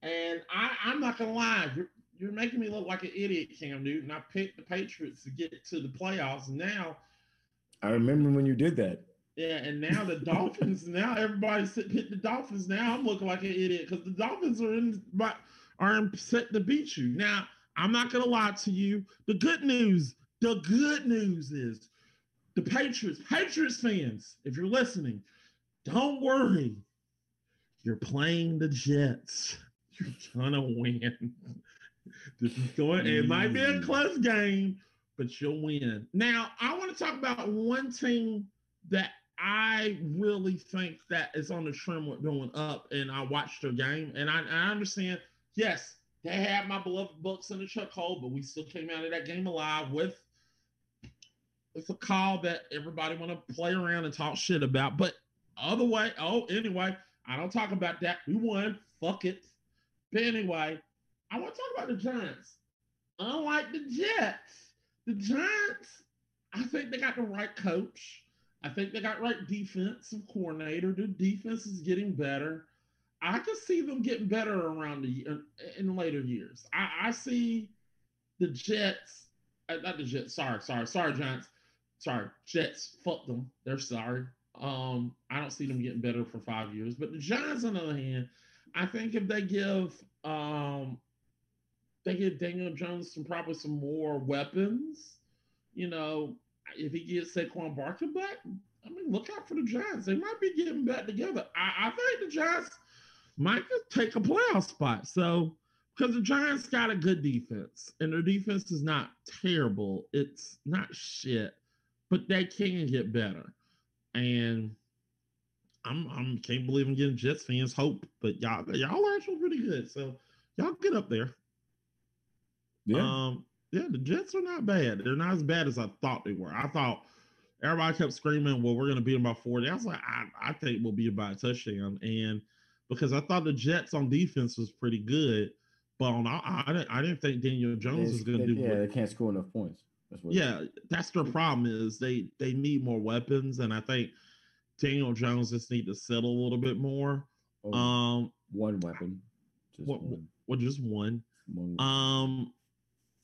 And I, I'm not gonna lie, you're, you're making me look like an idiot, Cam Newton. I picked the Patriots to get to the playoffs, and now I remember when you did that. Yeah, and now the Dolphins. Now everybody's hit the Dolphins. Now I'm looking like an idiot because the Dolphins are in are set to beat you. Now I'm not gonna lie to you. The good news, the good news is the Patriots, Patriots fans, if you're listening, don't worry. You're playing the Jets. You're gonna win. this is going, it might be a Mm. close game, but you'll win. Now, I want to talk about one team that I really think that is on the with going up, and I watched their game, and I, I understand. Yes, they had my beloved Bucks in the chokehold, but we still came out of that game alive with with a call that everybody want to play around and talk shit about. But other way, oh, anyway, I don't talk about that. We won. Fuck it. But anyway, I want to talk about the Giants. Unlike the Jets, the Giants, I think they got the right coach. I think they got right defensive coordinator. Their defense is getting better. I can see them getting better around the in, later years. I, I see the Jets, uh, not the Jets. Sorry, sorry, sorry, Giants. Sorry, Jets. Fuck them. They're sorry. Um, I don't see them getting better for five years. But the Giants, on the other hand, I think if they give um they give Daniel Jones some probably some more weapons, you know, if he gets Saquon Barkley back, I mean, look out for the Giants. They might be getting back together. I, I think the Giants might just take a playoff spot. So because the Giants got a good defense, and their defense is not terrible. It's not shit, but they can get better. And I'm I'm can't believe I'm getting Jets fans hope, but y'all y'all are actually pretty good. So y'all get up there. Yeah. Um, yeah, the Jets are not bad. They're not as bad as I thought they were. I thought everybody kept screaming, "Well, we're going to beat them by 40." I was like, I, I think we'll beat them by a touchdown, and because I thought the Jets on defense was pretty good, but on I, I, didn't, I didn't think Daniel Jones was going to do. yeah, what- they can't score enough points. That's what yeah, that's their problem is they they need more weapons, and I think Daniel Jones just need to settle a little bit more. Oh, Um, one weapon. Just what- one. well, just one. one. Um,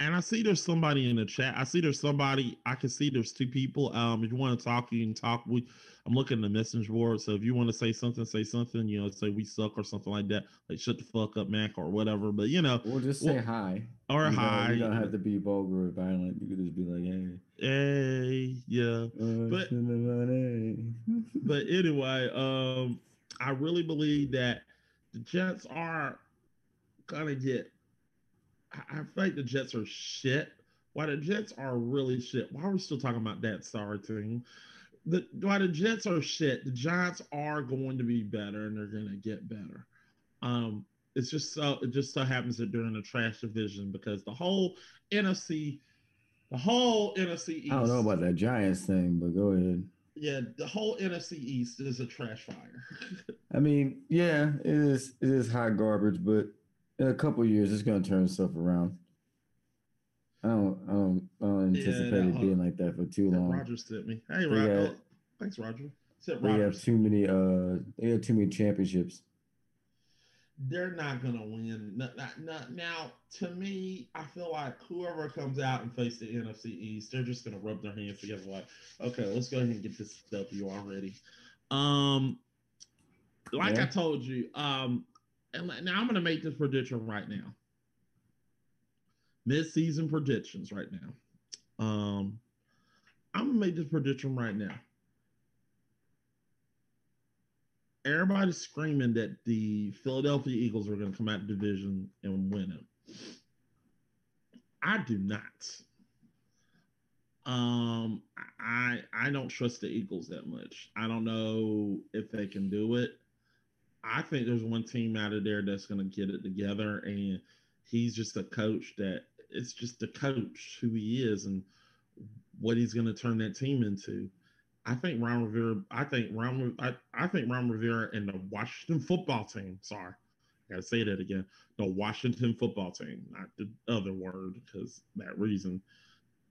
and I see there's somebody in the chat. I see there's somebody. I can see there's two people. Um, if you want to talk, you can talk. We, I'm looking at the message board. So if you want to say something, say something. You know, say we suck or something like that. Like shut the fuck up, Mac, or whatever. But you know, We'll just say well, hi. or You hi. You don't have to be vulgar or violent. You could just be like, hey. Hey, yeah. uh, But- But anyway, um, I really believe that the Jets are gonna get. I, I think the Jets are shit. Why the Jets are really shit? Why are we still talking about that sorry team? The why the Jets are shit? The Giants are going to be better, and they're gonna get better. Um, it's just so it just so happens that they're in a trash division because the whole NFC, the whole NFC East. I don't know about that Giants thing, but go ahead. Yeah, the whole NFC East is a trash fire. I mean, yeah, it is. It is hot garbage, but in a couple years, it's gonna turn itself around. I don't. I don't. I don't Yeah, anticipate that- it being like that for too long. Roger sent me. Hey, Roger. got- Thanks, Roger. Said They Roger. have too many. Uh, they have too many championships. They're not gonna win. No, not, not, now, to me, I feel like whoever comes out and face the NFC East, they're just gonna rub their hands together. Like, okay, let's go ahead and get this W already. Um, like I told you, um, now I'm gonna make this prediction right now. Mid-season predictions right now. Um, I'm gonna make this prediction right now. Everybody's screaming that the Philadelphia Eagles are going to come out the division and win it. I do not. Um, I I don't trust the Eagles that much. I don't know if they can do it. I think there's one team out of there that's going to get it together, and he's just a coach that it's just the coach who he is and what he's going to turn that team into. I think Ron Rivera. I think Ron. I, I think Ron Rivera and the Washington football team. Sorry, I gotta say that again. The Washington football team, not the other word, because that reason.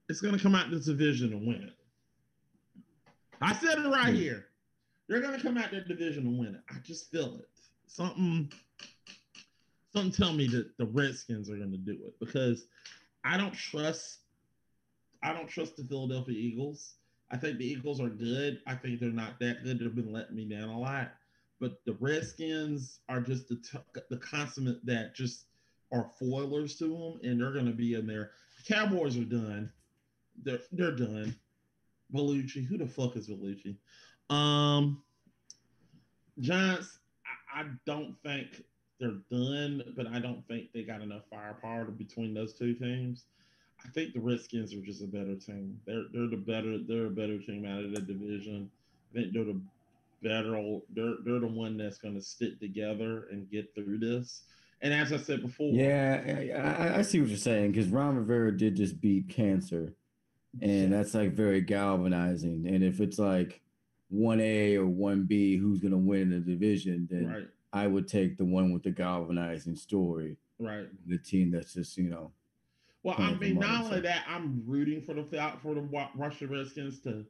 It's gonna come out this division and win it. I said it right Hmm. here. They're gonna come out that division and win it. I just feel it. Something. Something tell me that the Redskins are gonna do it because I don't trust. I don't trust the Philadelphia Eagles. I think the Eagles are good. I think they're not that good. They've been letting me down a lot. But the Redskins are just the t- the consummate that just are foilers to them, and they're going to be in there. Cowboys are done. They're they're done. Bellucci, who the fuck is Bellucci? Um, Giants, I, I don't think they're done, but I don't think they got enough firepower between those two teams. I think the Redskins are just a better team. They're they're the better they're a better team out of the division. I think they're the better they're they're the one that's going to stick together and get through this. And as I said before, yeah, I, I see what you're saying because Ron Rivera did just beat cancer, and that's like very galvanizing. And if it's like one A or one B, who's going to win the division, then right. I would take the one with the galvanizing story. Right. The team that's just you know well, I mean, not only that, I'm rooting for the for the Washington Redskins to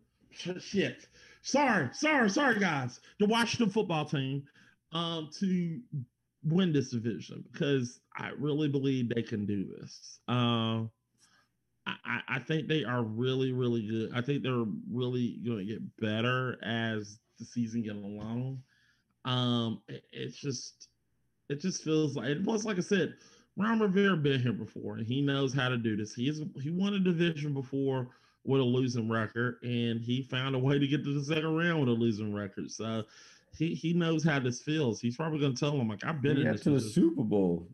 shit. Sorry, sorry, sorry, guys. The Washington football team um, to win this division because I really believe they can do this. Uh, I, I think they are really, really good. I think they're really going to get better as the season gets along. Um, it, it's just, it just feels like. It plus, like I said, Ron Rivera been here before, and he knows how to do this. He's he won a division before with a losing record, and he found a way to get to the second round with a losing record. So he he knows how this feels. He's probably going to tell him like I've been he in to the Super Bowl.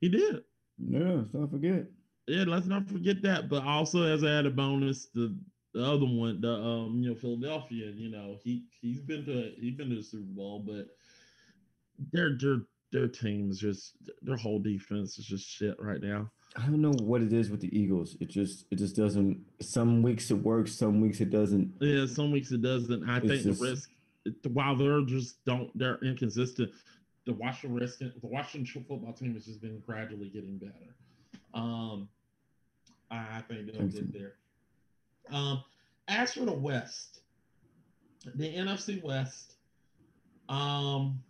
He did. Yeah, not forget. Yeah, let's not forget that. But also as I had a bonus, the the other one, the um, you know, Philadelphia, you know, he he's been to he's been to the Super Bowl, but they're they're their team's just their whole defense is just shit right now. I don't know what it is with the Eagles. It just it just doesn't. Some weeks it works, some weeks it doesn't. Yeah, some weeks it doesn't. I it's think just, the risk while they're just don't they're inconsistent. The Washington Redskins, the Washington football team has just been gradually getting better. Um, I think they'll get there. Um, as for the West, the NFC West, um,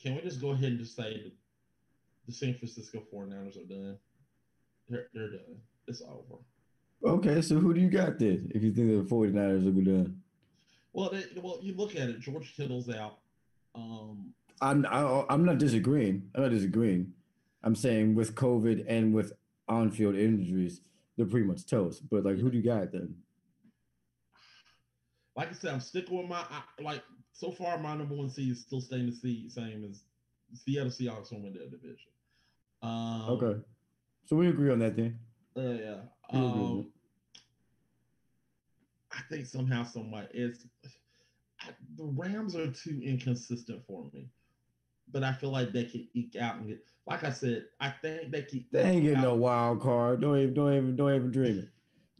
can we just go ahead and just say the San Francisco 49ers are done? They're, they're done. It's over. Okay, so who do you got then if you think the 49ers will be done? Well, they, well, you look at it. George Kittle's out. Um, I'm I, am i am not disagreeing. I'm not disagreeing. I'm saying with COVID and with on-field injuries, they're pretty much toast. But like, yeah. who do you got then? Like I said, I'm sticking with my I, like so far, my number one seed is still staying the seed, same as Seattle Seahawks will win their division. Um, okay, so we agree on that then. Uh, yeah. Um, I think somehow, somewhat, it's I, the Rams are too inconsistent for me, but I feel like they can eke out and get. Like I said, I think they keep. They ain't getting no wild card. Don't even, don't even, don't even dream it.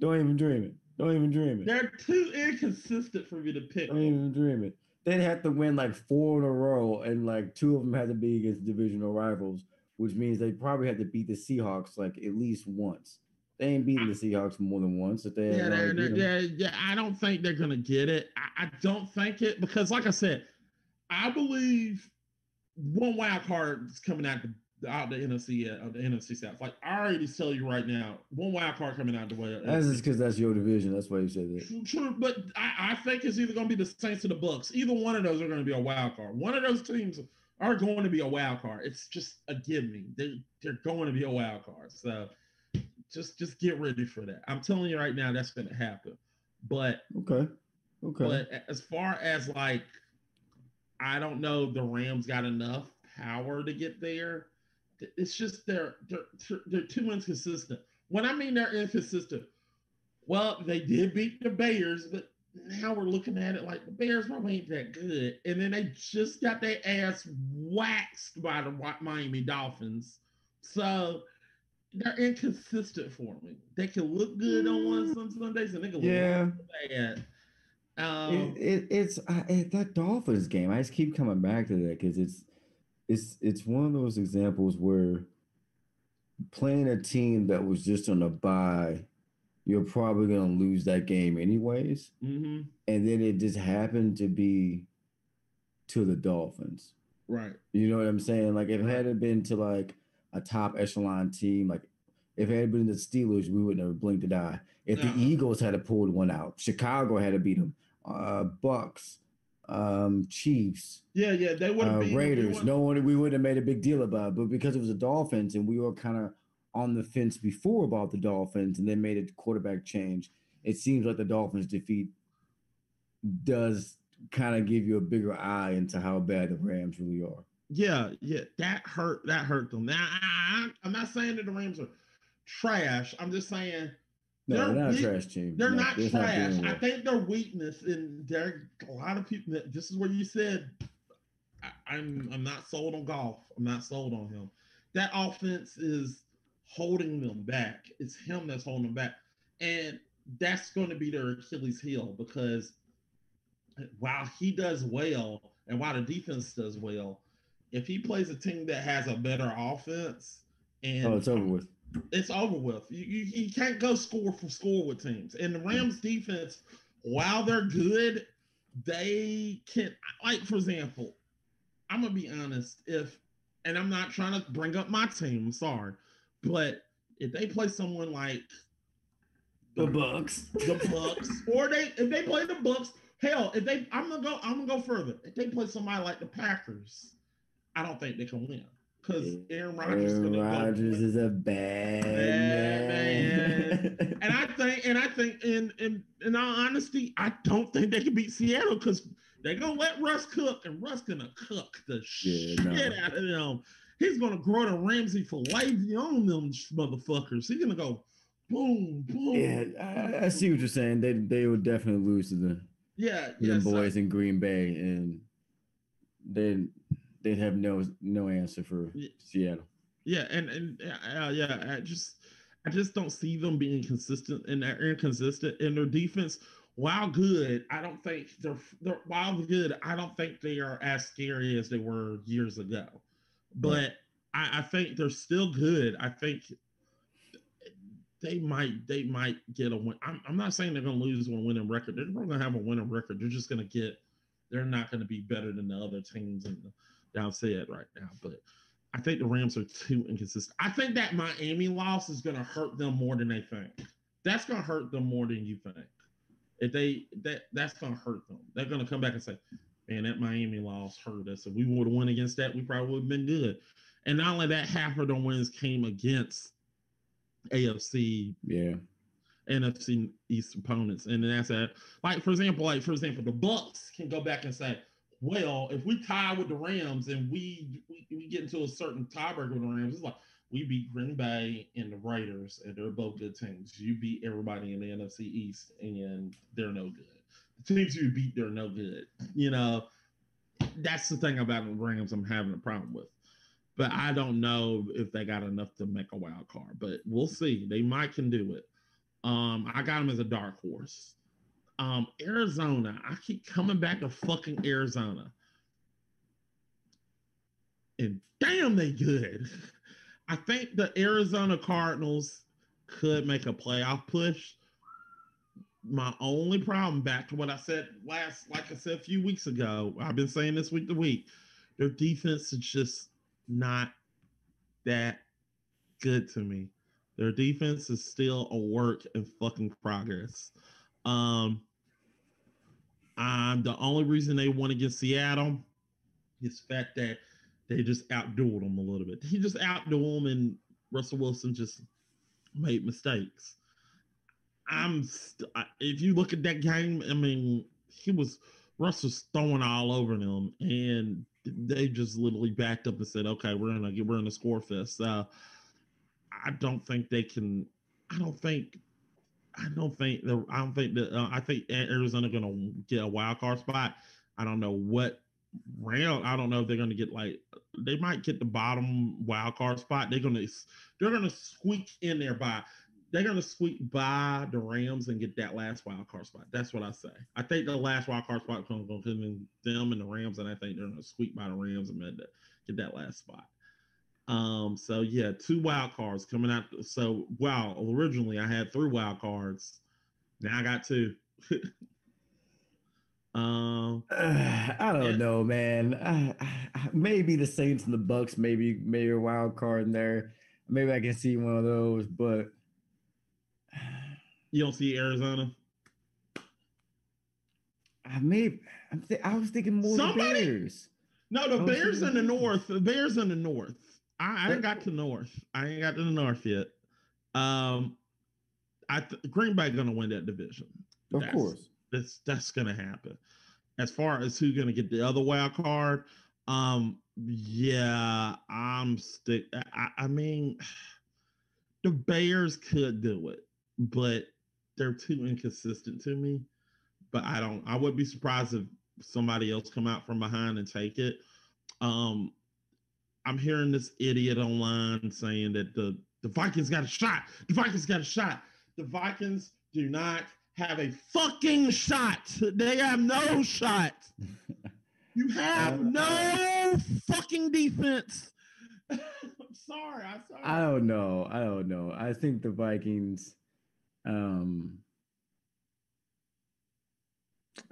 Don't even dream it. Don't even dream it. They're too inconsistent for me to pick. Don't even dream it they'd have to win like four in a row, and like two of them had to be against divisional rivals, which means they probably had to beat the Seahawks like at least once. They ain't beating the Seahawks more than once. If they yeah, they're, they're, yeah, yeah, I don't think they're gonna get it. I, I don't think it because, like I said, I believe one wild card is coming out the out the NFC uh, the NFC South. Like I already tell you right now, one wild card coming out the way. That's just because that's your division. That's why you said that. True, true but I, I think it's either going to be the Saints or the Bucks. Either one of those are going to be a wild card. One of those teams are going to be a wild card. It's just a give me. They they're going to be a wild card. So just just get ready for that. I'm telling you right now, that's going to happen. But okay, okay. But as far as like, I don't know, the Rams got enough power to get there it's just they're they're they're too inconsistent. When I mean they're inconsistent, well, they did beat the Bears, but now we're looking at it like the Bears probably ain't that good. And then they just got their ass waxed by the Miami Dolphins. So they're inconsistent for me. They can look good on one some Sundays and they can yeah. look bad. Um, it, it, it's uh, it, that Dolphins game. I just keep coming back to that because it's it's it's one of those examples where playing a team that was just on a bye, you're probably gonna lose that game anyways. Mm-hmm. And then it just happened to be to the Dolphins. Right. You know what I'm saying? Like if it had been to like a top echelon team, like if it had been the Steelers, we wouldn't have blinked an eye. If no. the Eagles had pulled one out, Chicago had to beat them, uh, Bucks, um, Chiefs, Yeah, yeah, they would uh, Raiders. No one we wouldn't have made a big deal about, it. but because it was the Dolphins and we were kind of on the fence before about the Dolphins, and they made a quarterback change. It seems like the Dolphins' defeat does kind of give you a bigger eye into how bad the Rams really are. Yeah, yeah, that hurt. That hurt them. Now, I, I, am not saying that the Rams are trash. I'm just saying No, They're they're, not weak- a trash team. they're No, not they're trash. doing I think their weakness, and there a lot of people. This is where you said, I, "I'm I'm not sold on Goff. I'm not sold on him." That offense is holding them back. It's him that's holding them back, and that's going to be their Achilles heel because while he does well and while the defense does well, if he plays a team that has a better offense and Oh, it's over with. It's over with. You, you, you can't go score for score with teams. And the Rams defense, while they're good, they can like for example, I'm gonna be honest, if and I'm not trying to bring up my team, I'm sorry, but if they play someone like The Bucks. the Bucks, or they if they play the Bucks, hell, if they I'm gonna go I'm gonna go further. If they play somebody like the Packers, I don't think they can win. Because Aaron Rodgers is Aaron Rodgers is a bad, Bad man. And I think, and I think, in in in all honesty, I don't think they can beat Seattle because they're gonna let Russ cook, and Russ gonna cook the Yeah, shit no. out of them. He's gonna grow to Ramsey for life on them motherfuckers. He's gonna go boom, boom. yeah, I, I see what you're saying. They they would definitely lose to the yeah, yeah. them so- boys in Green Bay, and they they'd have no no answer for Yeah. Seattle. Yeah, and and uh, yeah, I just I just don't see them being consistent and they're inconsistent in their defense. While good, I don't think they're they're while good. I don't think they are as scary as they were years ago. But I, I think they're still good. I think they might they might get a win. I'm, I'm not saying they're going to lose one winning record. They're not going to have a winning record. They're just going to get. They're not going to be better than the other teams in the downside right now. But I think the Rams are too inconsistent. I think that Miami loss is going to hurt them more than they think. That's going to hurt them more than you think. If they that that's going to hurt them. They're going to come back and say, "Man, that Miami loss hurt us. If we would have won against that, we probably would have been good." And not only that, half of the wins came against AFC Yeah, NFC East opponents, and that's that. Like for example, like for example, the Bucks can go back and say, "Well, if we tie with the Rams and we we, we get into a certain tiebreaker with the Rams, it's like we beat Green Bay and the Raiders, and they're both good teams. You beat everybody in the NFC East, and they're no good. The teams you beat, they're no good. You know, that's the thing about the Rams. I'm having a problem with." But I don't know if they got enough to make a wild card. But we'll see. They might can do it. Um, I got them as a dark horse. Um, Arizona, I keep coming back to fucking Arizona. And damn, they good. I think the Arizona Cardinals could make a playoff push. My only problem, back to what I said last, like I said a few weeks ago, I've been saying this week to week, their defense is just not that good to me. Their defense is still a work in fucking progress. Um, um, the only reason they won against Seattle is the fact that they just outdueled them a little bit. He just outdueled them, and Russell Wilson just made mistakes. I'm st- if you look at that game, I mean, he was Russ was throwing all over them, and they just literally backed up and said, "Okay, we're gonna get we're in a score fest." So I don't think they can. I don't think. I don't think the. I don't think that. Uh, I think Arizona gonna get a wild card spot. I don't know what round. I don't know if they're gonna get like. They might get the bottom wild card spot. They're gonna. They're gonna squeak in there by. They're gonna squeak by the Rams and get that last wild card spot. That's what I say. I think the last wild card spot comes going to come them and the Rams, and I think they're gonna squeak by the Rams and get that last spot. Um, so yeah, two wild cards coming out. So wow, originally I had three wild cards. Now I got two. um, I don't Yeah. know, man. I, I, maybe the Saints and the Bucks, maybe maybe a wild card in there. Maybe I can see one of those, but you don't see Arizona. I may. I'm th- I was thinking more Somebody? the Bears. No, the Bears in the North. The Bears in the North. I, I ain't got to North. I ain't got to the North yet. Um, I th- Green Bay gonna win that division. Of that's, course, that's that's gonna happen. As far as who's gonna get the other wild card, um, yeah, I'm stick. I, I mean, the Bears could do it, but they're too inconsistent to me. But I don't. I would be surprised if somebody else come out from behind and take it. Um, I'm hearing this idiot online saying that the the Vikings got a shot. The Vikings got a shot. The Vikings do not have a fucking shot. They have no shot. You have no fucking defense. I'm sorry. I'm sorry. I don't know. I don't know. I think the Vikings. Um,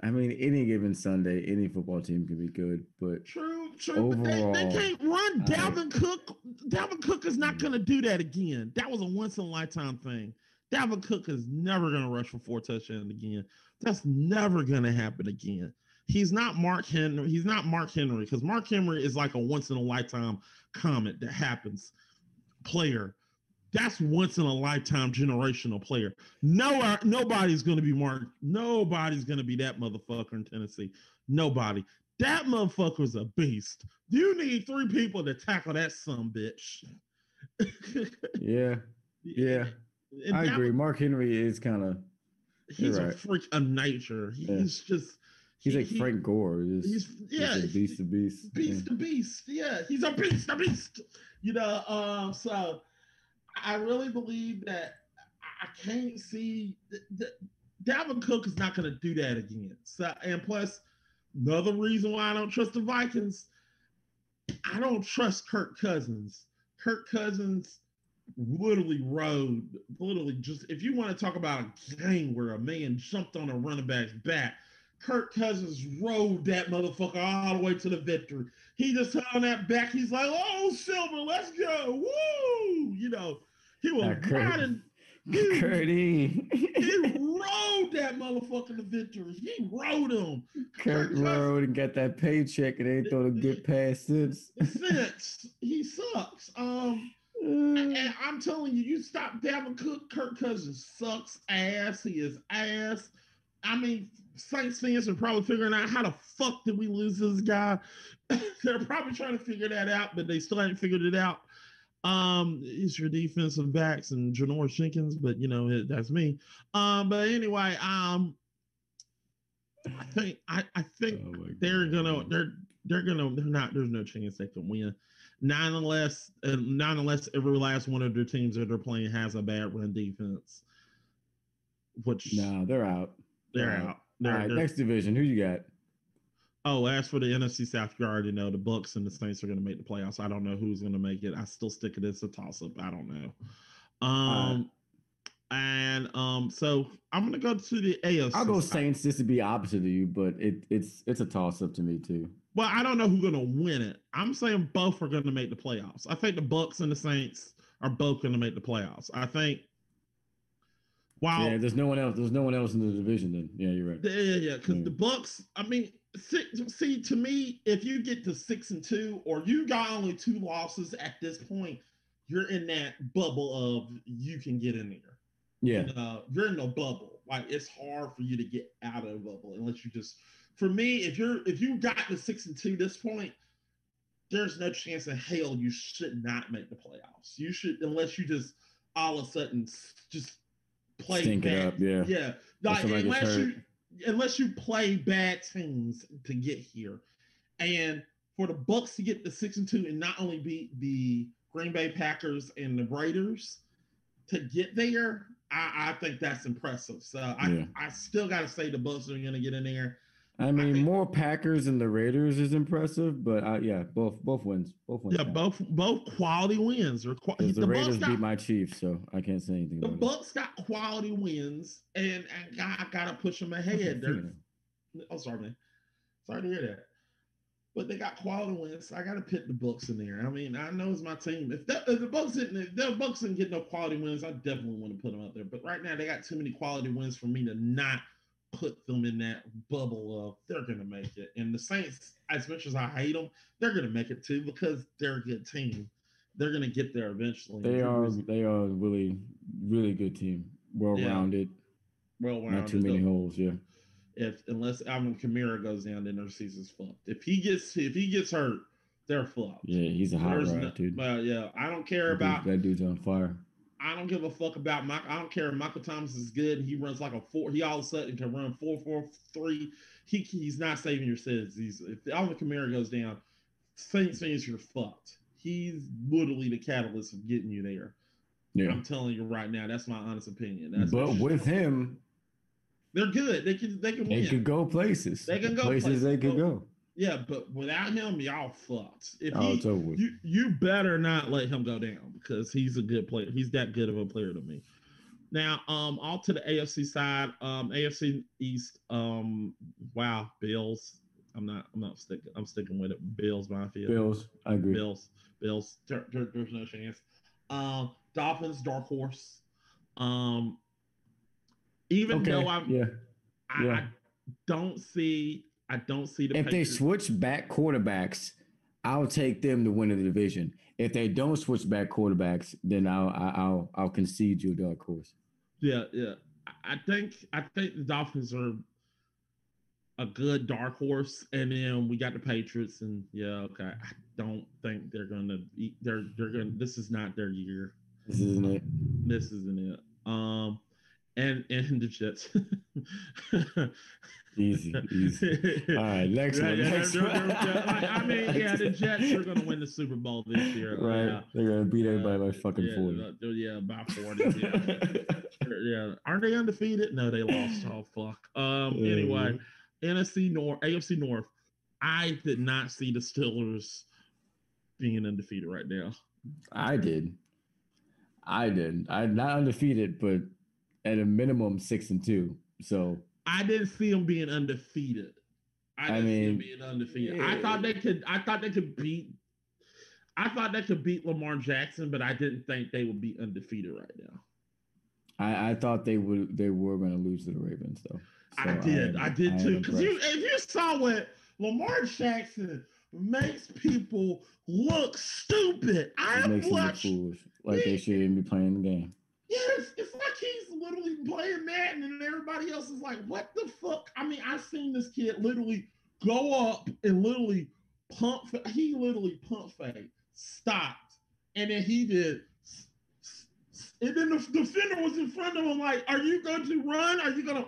I mean, any given Sunday, any football team can be good, but true, true. Overall, they, they, can't run. Dalvin I, Cook. Dalvin Cook is not going to do that again. That was a once in a lifetime thing. Dalvin Cook is never going to rush for four touchdowns again. That's never going to happen again he's not Mark Henry. He's not Mark Henry because Mark Henry is like a once in a lifetime comet that happens. Player, that's once in a lifetime generational player. No, nobody's going to be Mark. Nobody's going to be that motherfucker in Tennessee. Nobody. That motherfucker's a beast. You need three people to tackle that some bitch. yeah, yeah, and I agree. Mark Henry is kind of. He's a freak of nature. He's yeah. just He's like he, Frank Gore. He's, he's yeah, he's beast to beast. Beast yeah. to beast. Yeah, he's a beast to beast. You know, um, so I really believe that I can't see that Dalvin Cook is not going to do that again. So, and plus, another reason why I don't trust the Vikings, I don't trust Kirk Cousins. Kirk Cousins literally rode, literally just if you want to talk about a game where a man jumped on a running back's back Kirk Cousins rode that motherfucker all the way to the victory. He just on that back. He's like, "Oh, Silver, let's go, woo!" You know, he was riding. He, Curdy. he rode that motherfucker to victory. He rode him. Kirk, Kirk rode and got that paycheck and ain't throw a good pass since. Since he sucks. Um, and I'm telling you, you stop Dalvin Cook. Kirk Cousins sucks ass. He is ass. I mean, Saints fans are probably figuring out how the fuck did we lose this guy. They're probably trying to figure that out, but they still haven't figured it out. Um, it's your defensive backs and Janoris Jenkins, but you know it, that's me. Um, but anyway, um, I think I, I think oh they're gonna they're they're gonna they're not there's no chance they can win. Not unless uh, not unless every last one of their teams that they're playing has a bad run defense. Which no, they're out. They're, they're out. out. All right, next division. Who you got? Oh, as for the NFC South, you already know the Bucks and the Saints are going to make the playoffs. I don't know who's going to make it. I still stick it as a toss up. I don't know. Um, right. and um, so I'm going to go to the AFC. I'll go Saints just to be opposite of you, but it it's it's a toss up to me too. Well, I don't know who's going to win it. I'm saying both are going to make the playoffs. I think the Bucks and the Saints are both going to make the playoffs. I think Wow. Yeah, there's no one else. There's no one else in the division. Then yeah, you're right. Yeah, yeah, yeah. Because yeah. the Bucks. I mean, six, see, to me, if you get to six and two, or you got only two losses at this point, you're in that bubble of you can get in there. Yeah. And, uh, you're in the bubble. Like it's hard for you to get out of the bubble unless you just. For me, if you're if you got to six and two this point, there's no chance in hell you should not make the playoffs. You should unless you just all of a sudden just play Stink bad. Up, yeah, yeah. Like, unless you unless you play bad teams to get here, and for the Bucks to get the six and two and not only beat the Green Bay Packers and the Raiders to get there, I, I think that's impressive. So I, yeah. I still got to say the Bucks are going to get in there. I mean, I more Packers and the Raiders is impressive, but uh, yeah, both both wins, both wins. Yeah, both both quality wins. Or qu- the, the, Raiders got, beat my Chiefs, so I can't say anything. About. The Bucks got quality wins, and, and I gotta push them ahead. They're, oh, sorry, man. Sorry to hear that. But they got quality wins. So I gotta put the Bucks in there. I mean, I know it's my team. If, that, if the Bucks didn't, if the Bucks didn't get no quality wins, I definitely want to put them out there. But right now, they got too many quality wins for me to not put them in that bubble of they're gonna make it. And the Saints, as much as I hate them, they're gonna make it too because they're a good team. They're gonna get there eventually. They are they are a really really good team, well rounded. Yeah. Well rounded. Not too many holes, yeah. If unless Alvin Kamara goes down, then their season's fucked. If he gets if he gets hurt, they're fucked. Yeah, he's a hot rod, no, dude. Well, yeah, I don't care that about that dude's on fire. I don't give a fuck about Mike. I don't care if Michael Thomas is good and he runs like a four. He all of a sudden can run four four three. He he's not saving your sins. He's if the Alvin Kamara goes down, Saints fans you're fucked. He's literally the catalyst of getting you there. Yeah, I'm telling you right now. That's my honest opinion. That's but with him, they're good. They can they can they win. could go places. They can go places. places they could go. Yeah, but without him, y'all fucked. If oh, he, you you better not let him go down because he's a good player. He's that good of a player to me. Now, um, all to the AFC side, um, AFC East, um, wow, Bills. I'm not, I'm not sticking, I'm sticking with it. Bills, Mafia. Bills, I agree. Bills, Bills. There, there, there's no chance. Um, Dolphins, dark horse. Um, even okay. though I'm, yeah, I, yeah. I don't see I don't see the. If Patriots. they switch back quarterbacks, I'll take them to win the division. If they don't switch back quarterbacks, then I'll I'll I'll concede you a dark horse. Yeah, yeah. I think I think the Dolphins are a good dark horse, and then we got the Patriots, and yeah, okay. I don't think they're gonna. They're they're gonna. This is not their year. This isn't it. This isn't it. Um, and and the Jets. Easy, easy. All right, next one. next one. I mean, yeah, the Jets are going to win the Super Bowl this year. Right, yeah. they're going to beat everybody by fucking yeah, forty. Yeah, by forty. Yeah. yeah, aren't they undefeated? No, they lost. Oh fuck. Um. Anyway, NFC North, AFC North. I did not see the Steelers being undefeated right now. I did. I did. I'm not undefeated, but at a minimum six and two. So I didn't see them being undefeated. I didn't I mean, see them being undefeated. Yeah. I thought they could. I thought they could beat. I thought they could beat Lamar Jackson, but I didn't think they would be undefeated right now. I, I thought they would. They were going to lose to the Ravens, though. So I did. I, I did too. Because you, if you saw what Lamar Jackson makes people look stupid, I makes watched, them look foolish, like they shouldn't be playing the game. Yes, it's like he's literally playing Madden, and everybody else is like, "What the fuck?" I mean, I've seen this kid literally go up and literally pump. He literally pump fake, stopped, and then he did. And then the defender was in front of him, like, "Are you going to run? Are you gonna?"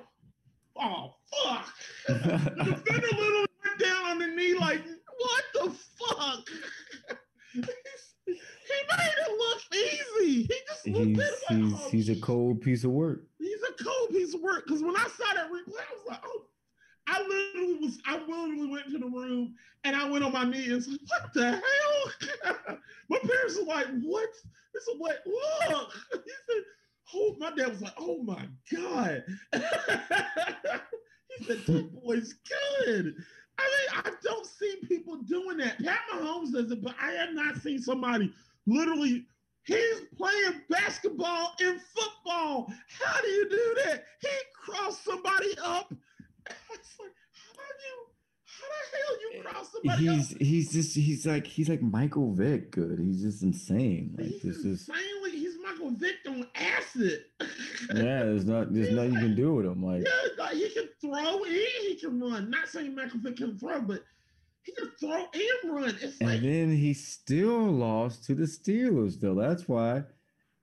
Oh fuck! the defender literally went down on the knee, like, "What the fuck?" He made it look easy. He just looked he's, like, he's, oh, he's a cold piece of work. He's a cold piece of work. Because when I saw that replay, I was like, oh, I literally was, I literally went to the room and I went on my knees and said, what the hell? my parents were like, what? They said, what? Look. He said, oh, my dad was like, oh my God. he said, that boy's good. I mean, I don't see people doing that. Pat Mahomes does it, but I have not seen somebody literally he's playing basketball and football. How do you do that? He crossed somebody up. It's like, how do you how the hell you cross somebody he's, up? He's just he's like he's like Michael Vick good. He's just insane. Like he's this is insanely he's Michael Vick on acid. yeah, there's not there's nothing like, you can do with him. Like yeah, like he can throw and he can run. Not saying Michael Vick can throw, but he can throw and run. It's and like, then he still lost to the Steelers, though. That's why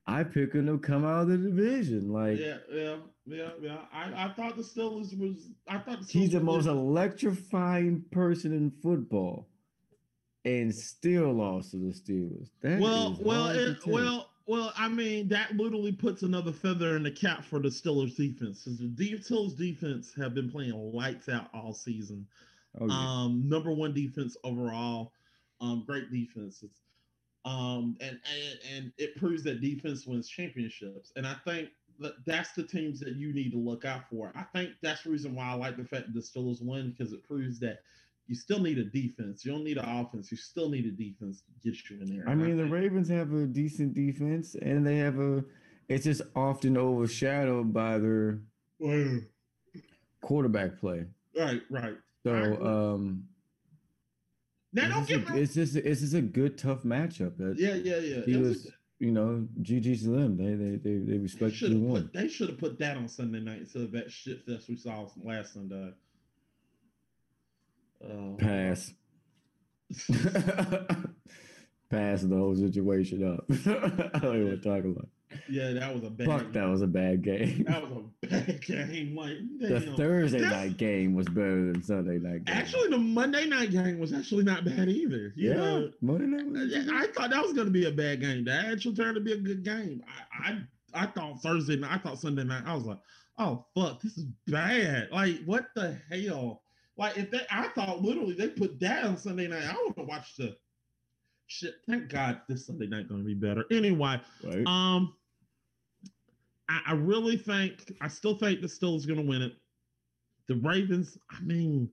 I pick him to come out of the division. Like, yeah, yeah, yeah, yeah. I, I thought the Steelers was. I thought the he's the most electrifying person in football, and still lost to the Steelers. That well, well, it, well. Well, I mean, that literally puts another feather in the cap for the Steelers defense. Because the Steelers defense have been playing lights out all season. Oh, yeah. Um, number one defense overall. Um, great defenses. Um, and, and and it proves that defense wins championships. And I think that that's the teams that you need to look out for. I think that's the reason why I like the fact that the Steelers win because it proves that you still need a defense. You don't need an offense. You still need a defense to get you in there. I mean, I the Ravens have a decent defense, and they have a. It's just often overshadowed by their quarterback play. Right, right. So um, Now it's don't just, get a, it's just it's just a good tough matchup. Yeah, yeah, yeah. he It was, you know, GG Slim. They they they they They respect should who have won. put, they should have put that on Sunday night instead of that shit fest we saw last Sunday. Uh, Pass. Pass the whole situation up. I don't even want to talk about. Yeah, that was a bad. Fuck, that was a bad game. That was a bad game. Like The damn. Thursday This- night game was better than Sunday night game. Actually, the Monday night game was actually not bad either. You yeah, know, Monday night was I thought that was going to be a bad game. That actually turned to be a good game. I, I I thought Thursday night, I thought Sunday night, I was like, oh fuck, this is bad. Like, what the hell? Like, if they, I thought literally they put that on Sunday night. I want to watch the shit. Thank God this Sunday night going to be better. Anyway, right. um, I, I really think I still think the Steelers going to win it. The Ravens, I mean,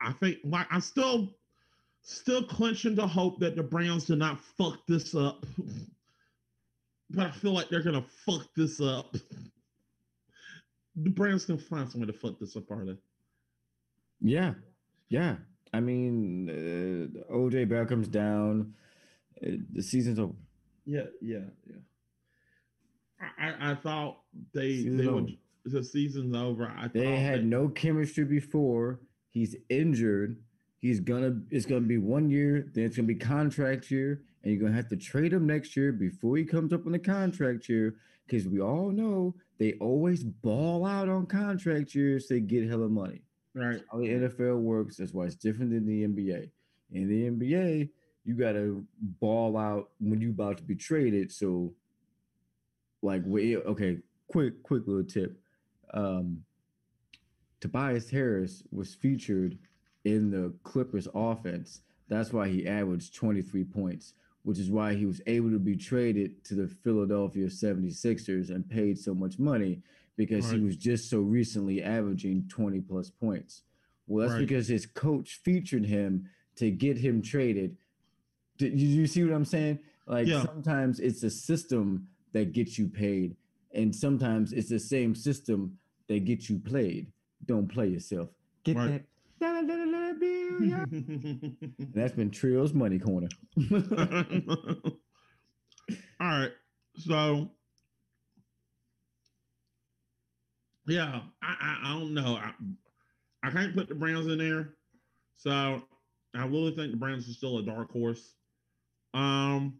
I think like I'm still still clenching to hope that the Browns do not fuck this up. but I feel like they're gonna fuck this up. The Browns can find some way to fuck this up, are they? Yeah, yeah. I mean, uh, OJ Beckham's down. Uh, the season's over. Yeah, yeah, yeah. I, I, thought they Season's they over. the season's over. I They had that- no chemistry before. He's injured. He's gonna. It's gonna be one year. Then it's gonna be contract year, and you're gonna have to trade him next year before he comes up on the contract year. Because we all know they always ball out on contract years. They get hella money. right. how the NFL works. That's why it's different than the NBA. In the NBA, you gotta ball out when you about to be traded. So, like, wait, okay, quick, quick little tip. Um, Tobias Harris was featured in the Clippers offense. That's why he averaged 23 points, which is why he was able to be traded to the Philadelphia 76ers and paid so much money because he was just so recently averaging 20 plus points. Well, that's Right. because his coach featured him to get him traded. Did you, see what I'm saying? Like Yeah. sometimes it's the system that gets you paid, and sometimes it's the same system that gets you played. Don't play yourself. Get Right. that. da- da- da- da- bill, yeah. And That's been Trill's money corner. All right. So yeah, I, I I don't know. I I can't put the Browns in there. So I really think the Browns are still a dark horse. Um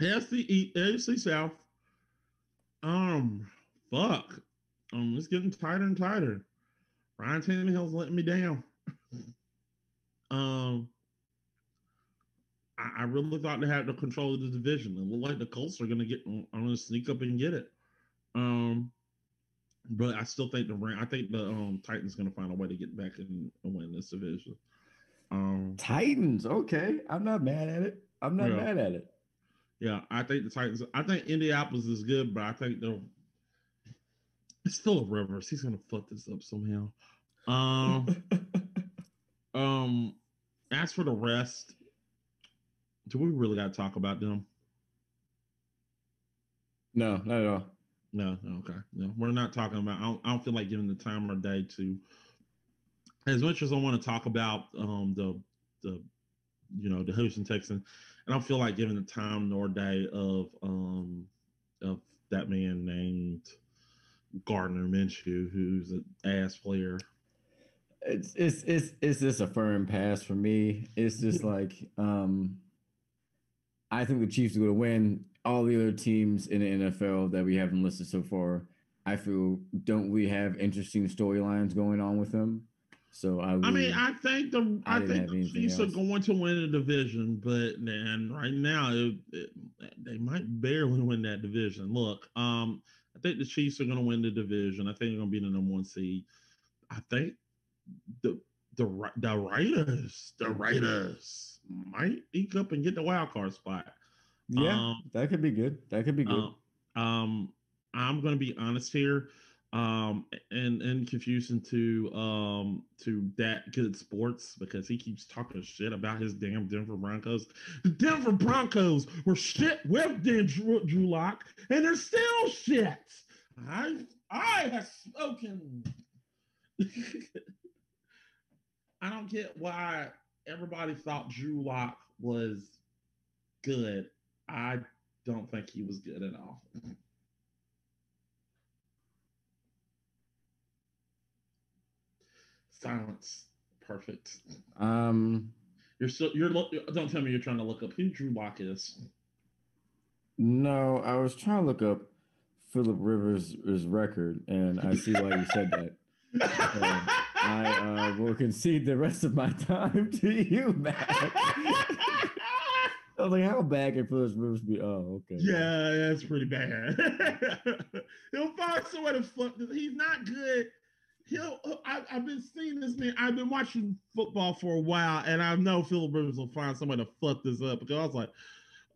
AFC AFC South. Um fuck. Um it's getting tighter and tighter. Ryan Tannehill's letting me down. um I, I really thought they had the control of the division. It looked like the Colts are gonna get I'm gonna sneak up and get it. Um but I still think the I think the um Titans gonna find a way to get back and, and win this division. Um Titans. Okay. I'm not mad at it. I'm not Yeah. mad at it. Yeah, I think the Titans I think Indianapolis is good, but I think they're. it's still a Rivers. He's gonna fuck this up somehow. Um um as for the rest, do we really gotta talk about them? no, not at all. No, no, okay. No, we're not talking about. I don't, I don't feel like giving the time or day to. As much as I want to talk about um the the, you know the Houston Texans, I don't feel like giving the time nor day of um of that man named Gardner Minshew, who's an ass player. It's it's it's it's just a firm pass for me. It's just like um I think the Chiefs are gonna win. All the other teams in the NFL that we haven't listed so far, I feel don't we have interesting storylines going on with them? So I I mean, I think the I I, think the Chiefs are going to win the division, but man, right now it, it, they might barely win that division. Look, um, I think the Chiefs are going to win the division. I think they're going to be the number one seed. I think the the the Raiders, the Raiders might eke up and get the wild card spot. yeah, um, that could be good. That could be good. Um, um, I'm going to be honest here, um, and and confusing to um to that good sports because he keeps talking shit about his damn Denver Broncos. The Denver Broncos were shit with Dan Drew, Drew Lock, and they're still shit. I I have spoken. I don't get why everybody thought Drew Lock was good. I don't think he was good at all. Silence. Perfect. Um, You're still you're don't tell me you're trying to look up who Drew Lock is. no, I was trying to look up Philip Rivers' record, and I see why you said that. I uh, will concede the rest of my time to you, Matt. I was like, how bad can Philip Rivers be? Oh, okay. Yeah, that's pretty bad. He'll find somewhere to fuck. He's not good. He'll. Oh, I, I've been seeing this man. I've been watching football for a while, and I know Philip Rivers will find somewhere to fuck this up because I was like,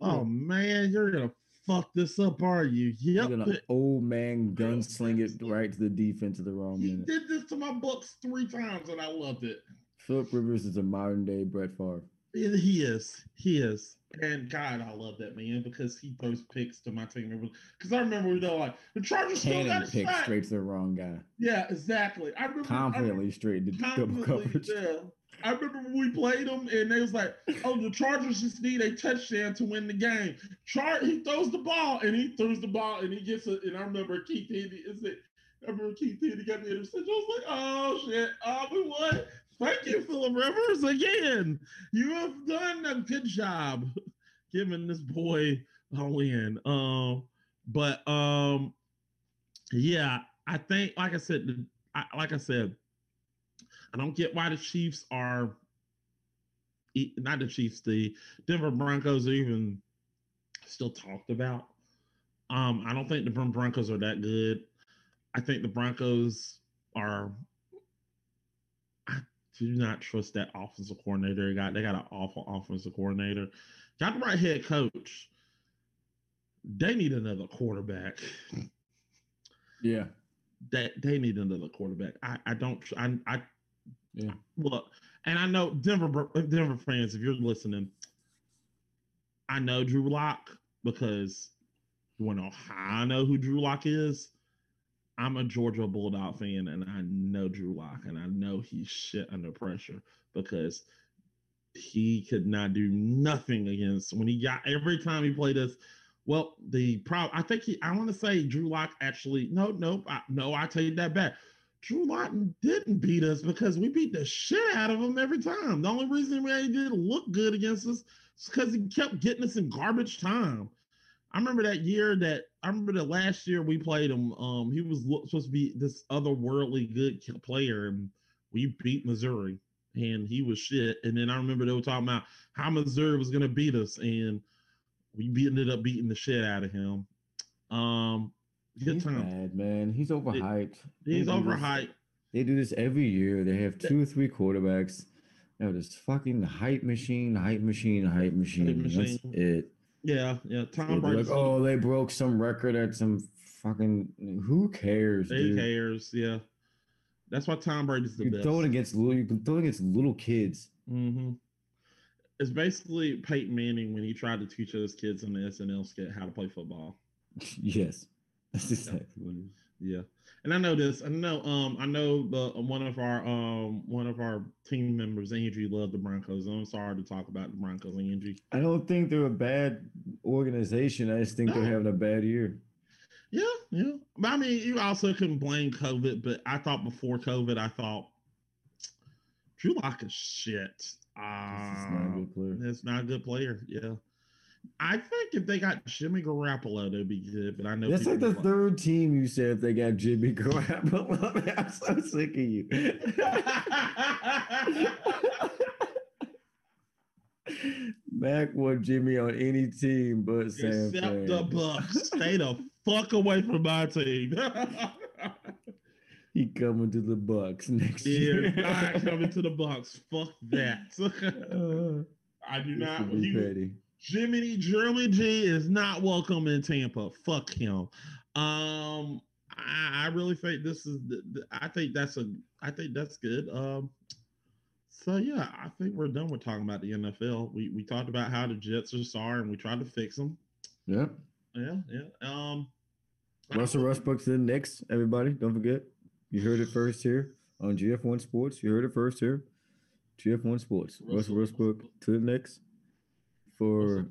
"Oh man, you're gonna fuck this up, are you?" You're Yep. gonna old man gunsling it right to the defense at the wrong He minute. did this to my Bucks three times, and I loved it. Philip Rivers is a modern day Brett Favre. He he is. He is. And God, I love that man because he throws picks to my team. Because I remember we know like the Chargers still got a pick shot. straight to the wrong guy. Yeah, exactly. I remember I remember- Confidently straight to double coverage. Yeah. I remember when we played them and they was like, oh, the Chargers just need a touchdown to win the game. Char he throws the ball and he throws the ball and he gets it. And I remember Keith Handy is it I remember Keith Handy got the interception. I was like, oh shit, oh we won. Thank you, Philip Rivers, again. You have done a good job giving this boy a win. Um, but um, yeah, I think, like I said, I, like I said, I don't get why the Chiefs are not the Chiefs, the Denver Broncos are even still talked about. Um, I don't think the Broncos are that good. I think the Broncos are. Do not trust that offensive coordinator. They got they got an awful offensive coordinator. Got the right head coach. They need another quarterback. Yeah. That they need another quarterback. I I don't. I I Yeah. look, and I know Denver Denver fans, if you're listening, I know Drew Lock because you want to know how I know who Drew Lock is. I'm a Georgia Bulldog fan, and I know Drew Lock, and I know he's shit under pressure because he could not do nothing against when he got every time he played us. Well, the problem I think he I want to say Drew Lock actually no no I, no I take that back. Drew Lawton didn't beat us because we beat the shit out of him every time. The only reason we didn't look good against us is because he kept getting us in garbage time. I remember that year that I remember the last year we played him. Um, he was supposed to be this otherworldly good player, and we beat Missouri, and he was shit. And then I remember they were talking about how Missouri was gonna beat us, and we ended up beating the shit out of him. Um, good He's time. bad, man. He's overhyped. They He's this- overhyped. They do this every year. They have two or three quarterbacks. They have this fucking hype machine, hype machine, hype machine. That's machine. it. Yeah, yeah. Tom Brady. like, oh, they broke some record at some fucking. Who cares, Who dude? cares? Yeah. That's why Tom Brady's the You best. throw it against little. You can throw it against little kids. hmm It's basically Peyton Manning when he tried to teach those kids on the SNL skit how to play football. yes, that's exactly what it is. Yeah, and I know this. I know. Um, I know the one of our um one of our team members, Angie, loved the Broncos. I'm sorry to talk about the Broncos, Angie. I don't think they're a bad organization. I just think No. they're having a bad year. Yeah, yeah. But I mean, you also can blame COVID. But I thought before COVID, I thought Drew Lock is shit. Just not a Um, good player. It's not a good player. Yeah. I think if they got Jimmy Garoppolo, they'd be good. But I know That's like the third team you said if they got Jimmy Garoppolo. I'm so sick of you. Mac want Jimmy on any team but San Except the Bucks. Stay the fuck away from my team. he coming to the Bucks next yeah, year. not coming to the Bucks. Fuck that. Uh, I do this not. He, Jimmy Jeremy G is not welcome in Tampa. Fuck him. Um, I, I really think this is. The, the- I think that's a. I think that's good. Um, so yeah, I think we're done with talking about the NFL. We we talked about how the Jets are sorry and we tried to fix them. Yeah. Yeah, yeah. Um, Russell Westbrook to the Knicks. Everybody, don't forget. You heard it first here on GF1 Sports. You heard it first here. GF1 Sports. Russell, Russell Westbrook. to the Knicks for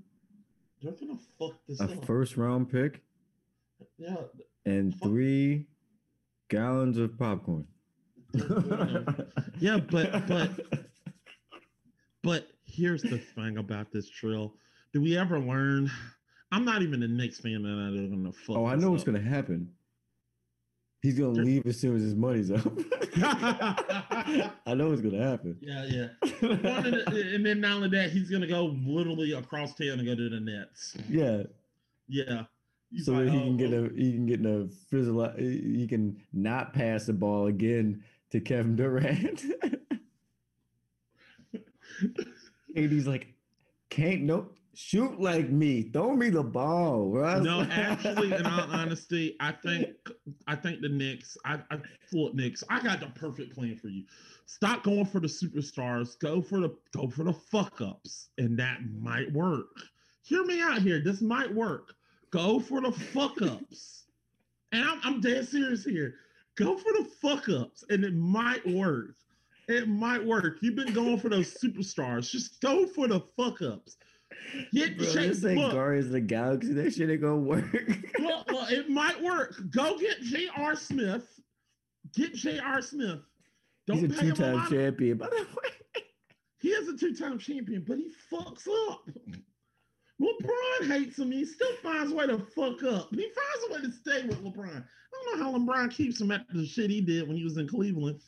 They're gonna fuck this a up. first round pick yeah, and Fuck. three gallons of popcorn. yeah, but but but here's the thing about this trill. Do we ever learn? I'm not even a Knicks fan, and they're gonna fuck. oh, I know what's up. gonna happen. He's gonna leave as soon as his money's up. I know what's gonna happen. Yeah, yeah. One of the- and then not only that, he's gonna go literally across town and go to the Nets. yeah, Yeah. He's so like, that he oh, can get oh, a he can get in a fizzle. He can not pass the ball again to Kevin Durant. KD's like, can't no shoot like me. Throw me the ball. Russ." No, actually, in all honesty, I think I think the Knicks. I, I look Knicks. I got the perfect plan for you. Stop going for the superstars. Go for the go for the fuck ups, and that might work. Hear me out here. This might work. Go for the fuck ups, and I'm, I'm dead serious here. Go for the fuck ups, and it might work. It might work. You've been going for those superstars. Just go for the fuck ups. Get Bro, Shaq- this ain't look, Guardians of the Galaxy. That shit ain't gonna work. well, well, it might work. Go get J.R. Smith. Get J.R. Smith. Don't He's a pay him a two-time champion, by the way. He is a two-time champion, but he fucks up. LeBron hates him. He still finds a way to fuck up. He finds a way to stay with LeBron. I don't know how LeBron keeps him after the shit he did when he was in Cleveland.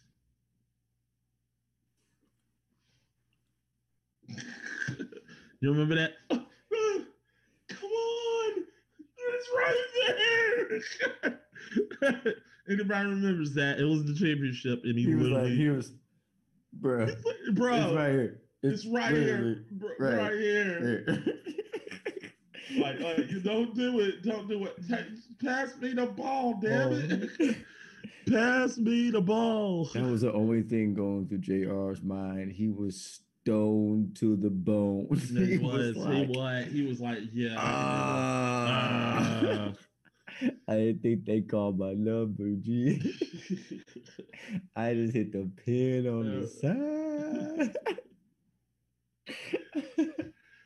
You remember that? Come on, it's right there. Anybody remembers that? It was the championship, and he, He was like, he was, bro. bro, It's right here. it's right here, bro, right right here. here. Like, like, you don't do it. Don't do it. Pass me the ball, damn oh. it. pass me the ball. That was the only thing going through JR's mind. He was stoned to the bone. he was. like, he was. He was like, yeah. "Ah." uh, I didn't think they called my number, G. I just hit the pin on the side.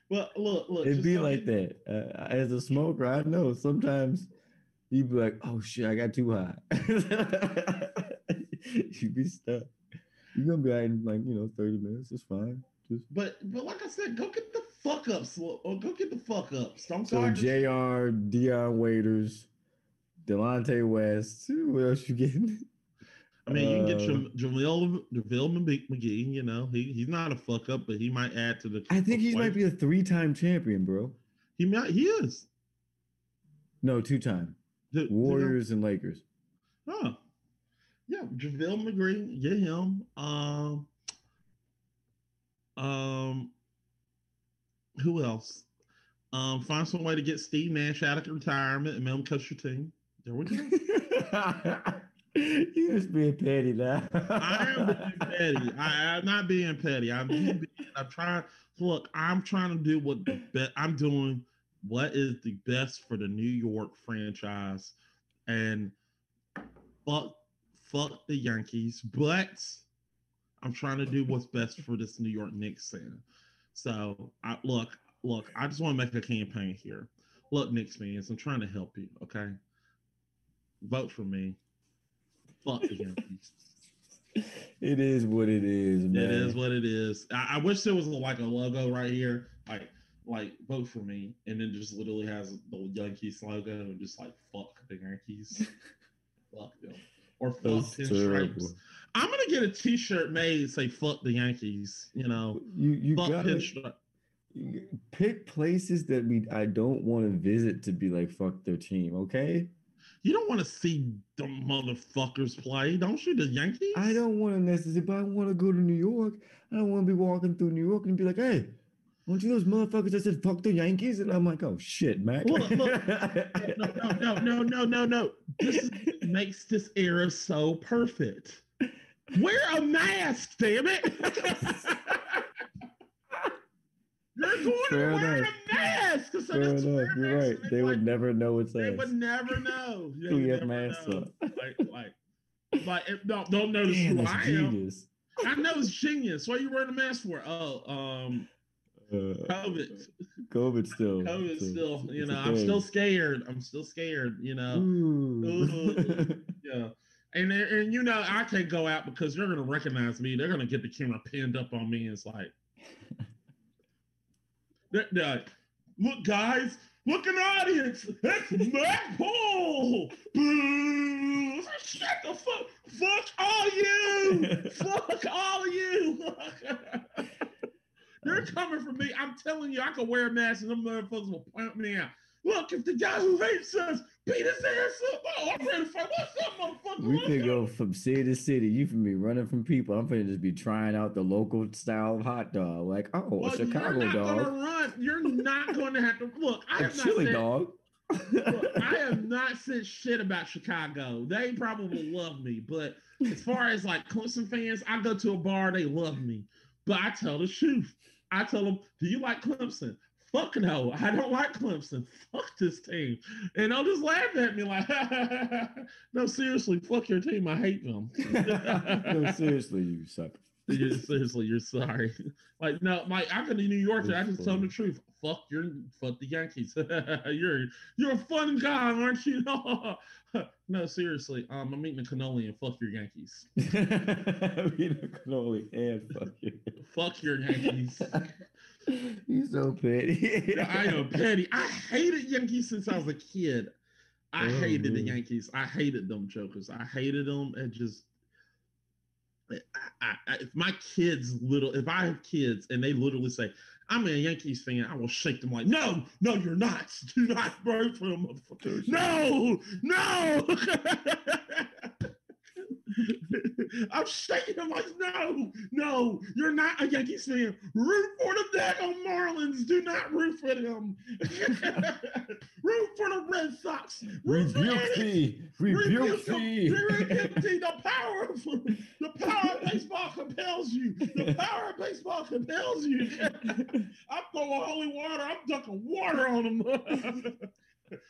well, look, look. It'd be like get- that. Uh, as a smoker, I know sometimes you'd be like, "Oh shit, I got too high." you'd be stuck. You're gonna be out in like you know thirty minutes. It's fine. Just But, but like I said, go get the fuck ups. Or go get the fuck ups. Don't so Jr. Dion Waiters, Delonte West. What else you getting? I mean, you can get Uh, Jam- Jamil JaVale McGee. You know, he he's not a fuck up, but he might add to the. I think he might be a three-time champion, bro. He might. He is. No, you know- Warriors and Lakers. Oh, yeah, JaVale McGee, get him. Um, um, who else? Um, find some way to get Steve Nash out of retirement and him coach your team. There we go. you just being petty now. I am being petty. I, am not being petty. I'm being, I'm trying. Look, I'm trying to do what the best. I'm doing what is the best for the New York franchise, and fuck, fuck the Yankees. But I'm trying to do what's best for this New York Knicks fan. So, I look, look. I just want to make a campaign here. Look, Knicks fans, I'm trying to help you. Okay, vote for me. Fuck the Yankees. It is what it is, man. It is what it is. I, I wish there was like a logo right here, like like vote for me, and then just literally has the Yankees logo and just like fuck the Yankees, fuck them, or fuck pinstripes. I'm gonna get a T-shirt made say fuck the Yankees. You know, You you fuck gotta pinstripe. pick places that we I don't want to visit to be like fuck their team, okay? You don't want to see the motherfuckers play, don't you? The Yankees. I don't want to necessarily, but I want to go to New York. I don't want to be walking through New York and be like, hey, aren't you those motherfuckers that said fuck the Yankees? And I'm like, oh shit, Mac. Look, look. No, no, no, no, no, no, no. This is, makes this era so perfect. Wear a mask, damn it. They're going Fair to wear enough. a mask. So Fair enough. You're right. and They would like, never know it's They us. would never know. They you have masks know. up. Like, like, like, if, don't don't notice Damn, who I am. I know it's genius. What are you wearing a mask for? Oh, um, Uh, COVID. COVID still. COVID a- still. You know, I'm still scared. I'm still scared. You know. Ooh. Ooh. Yeah. And, and you know, I can't go out because they're gonna recognize me. They're gonna get the camera pinned up on me. It's like, they're, they're like, look, guys, look an audience. It's Matt Paul. Boo! Shut the fuck. Fuck all you. fuck all you. They're uh, coming for me. I'm telling you, I could wear a mask and them motherfuckers will point me out. Look, if the guy who hates us beat his ass up, oh, I'm ready to fight. What's up, motherfucker? we What's could up? go from city to city. You from be running from people. I'm finna just be trying out the local style of hot dog. Like, oh, Well, a Chicago you're not dog, gonna run. You're not going to have to look. I a have not chili said, dog. Look, I have not said shit about Chicago. They probably love me, but as far as like Clemson fans, I go to a bar, they love me. But I tell the truth. I tell them, "Do you like Clemson?" Fuck no, I don't like Clemson. Fuck this team, and they'll just laugh at me like, "No, seriously, fuck your team. I hate them." no, seriously, you suck. You're- seriously, you're sorry. Like, no, Mike, I go to New York and I just tell them the truth. Fuck your, fuck the Yankees. you're you're a fun guy, aren't you? no, seriously. Um, I'm eating a cannoli and fuck your Yankees. we don't cannoli and fuck you. Fuck your Yankees. you so petty. I am petty. I hated Yankees since I was a kid. I Oh, hated the. Yankees. I hated them jokers. I hated them. It just, I, I, if my kids little, if I have kids and they literally say, "I'm a Yankees fan," I will shake them like, "No, no, you're not. Do not vote for them, motherfucker. No, no." I'm shaking them like, no, no, you're not a Yankees fan. Root for the daggone Marlins. Do not root for them. root for the Red Sox. Root for Rebuke thee. Rebuke thee. Rebuke thee. The power of the power of baseball compels you. The power of baseball compels you. I'm throwing holy water. I'm ducking water on them.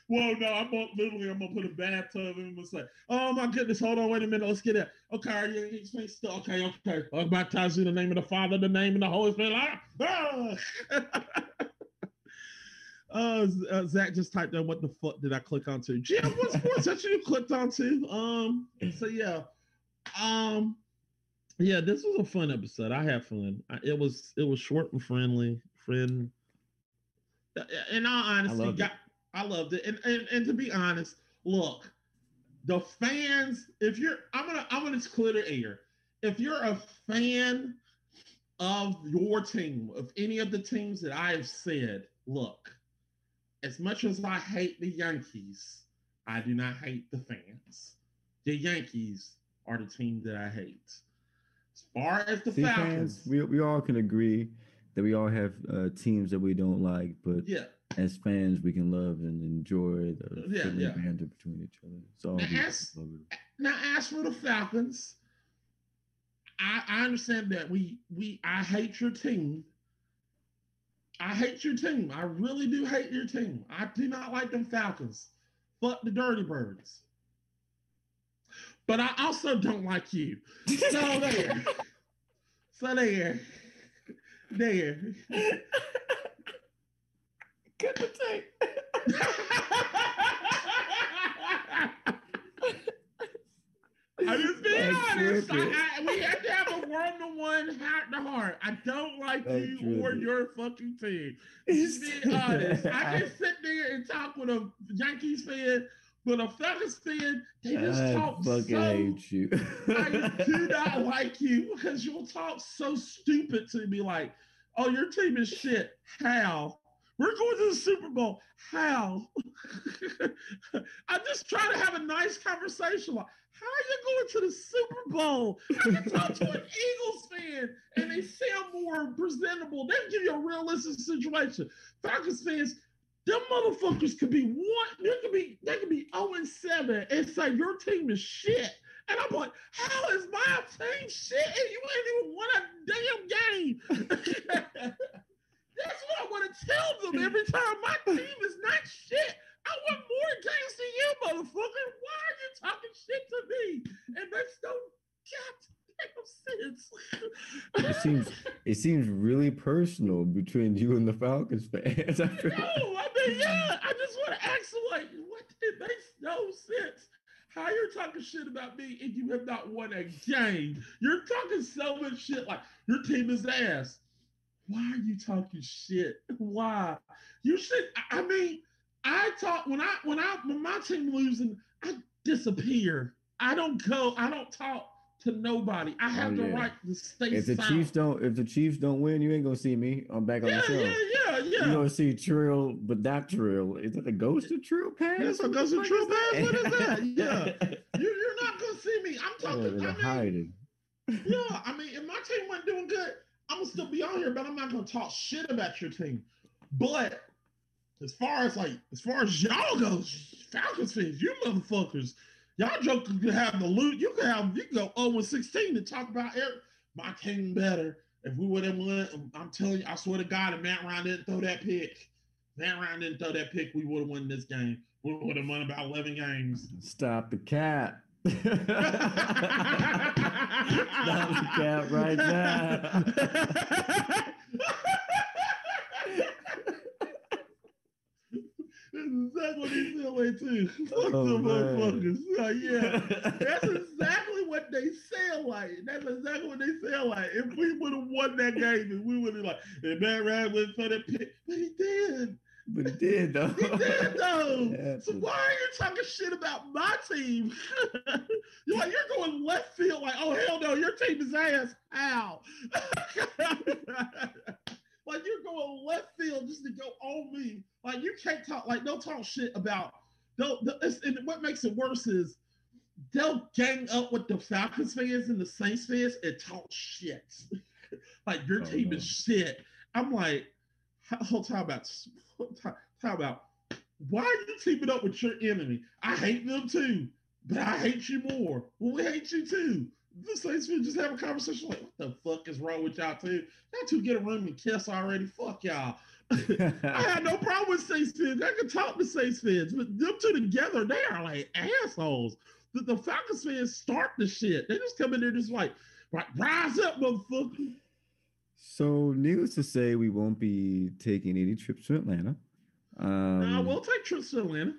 Well, no, I'm gonna, literally I'm gonna put a bathtub in and say, "Oh my goodness, hold on, wait a minute, let's get it." Okay, you explain still? Okay, okay. I'll baptize you in the name of the Father, the name of the Holy Spirit. Ah! Uh, uh, Zach just typed in what the fuck did I click onto? Jim, what sports that you clicked onto? Um, so yeah, um, yeah, this was a fun episode. I had fun. I, it was it was short and friendly, friend. uh, In all honesty, got- I loved it. And, and and to be honest, look, the fans. If you're, I'm gonna I'm gonna clear the air. If you're a fan of your team, of any of the teams that I have said, look, as much as I hate the Yankees, I do not hate the fans. The Yankees are the team that I hate. As far as the See, Falcons, fans, we, we all can agree that we all have uh, teams that we don't like, but yeah. As fans, we can love and enjoy the Yeah, friendly yeah. banter between each other. So Now, we as- Now, as for the Falcons, I, I understand that we we I hate your team. I hate your team. I really do hate your team. I do not like them Falcons. Fuck the Dirty Birds. But I also don't like you. So there. So there. There. Cut the tape. I'm just being That's honest. I. I, we have to have a one-to-one, heart-to-heart. I don't like That's you or trippy. your fucking team. Just being honest. I can sit there and talk with a Yankees fan, but a Falcons fan, they just I talk fucking so. hate you. I do not like you because you'll talk so stupid to me, like, "Oh, your team is shit." How? We're going to the Super Bowl. How? I'm just trying to have a nice conversation. Like, how are you going to the Super Bowl? I can talk to an Eagles fan and they sound more presentable. They give you a realistic situation. Falcons fans, them motherfuckers could be one, they could be, they could be 0 and 7 and say your team is shit. And I'm like, how is my team shit? And you ain't even won a damn game. That's what I want to tell them every time my team is not shit. I want more games than you, motherfucker. Why are you talking shit to me? And makes no goddamn sense. it seems it seems really personal between you and the Falcons fans. no, I mean, yeah, I just want to ask like, what? It makes no sense. How you're talking shit about me and you have not won a game? You're talking so much shit like your team is ass. Why are you talking shit? Why? You should. I mean, I talk when I when I when my team losing, I disappear. I don't go. I don't talk to nobody. I have oh, yeah. the right to stay. If the silent. Chiefs don't, if the Chiefs don't win, you ain't gonna see me. I'm back on yeah, the show. Yeah, yeah, yeah. You gonna see Trill, but not Trill. Is it a ghost of Trill Pass? It's a ghost of Trill Pass. What is that? Yeah, you, are not gonna see me. I'm talking. Yeah, I mean, hiding. yeah, I mean, if my team wasn't doing good, I'm gonna still be on here, but I'm not gonna talk shit about your team. But as far as like, as far as y'all goes, Falcons fans, you motherfuckers Y'all joke could have the loot. You could have you could go 0 16 to talk about Eric. My team better. If we would have won, I'm telling you, I swear to God, if Matt Ryan didn't throw that pick, Matt Ryan didn't throw that pick, we would have won this game. We would have won about 11 games. Stop the cat. Stop the cat right now. That's exactly what they feel like too. Fuck oh, the motherfuckers. Uh, yeah, that's exactly what they sound like. That's exactly what they sound like. If we would have won that game, we would have like, and Matt Ryan went for that pick, but he did. But he did though. He did though. Yeah, so why are you talking shit about my team? you're like you're going left field, like, oh hell no, your team is ass. How? Like you're going left field just to go on me. Like you can't talk. Like don't talk shit about. Don't. And what makes it worse is they'll gang up with the Falcons fans and the Saints fans and talk shit. like your oh, team no. is shit. I'm like, hold time about time about why are you teaming up with your enemy? I hate them too, but I hate you more. Well, we hate you too the Saints fans just have a conversation like, what the fuck is wrong with y'all too? Y'all two get a room and kiss already. Fuck y'all. I had no problem with Saints fans. I could talk to Saints fans, but them two together, they are like assholes. The, the Falcons fans start the shit. They just come in there just like, like rise up, motherfucker. So, needless to say, we won't be taking any trips to Atlanta. Um, nah, we'll take trips to Atlanta.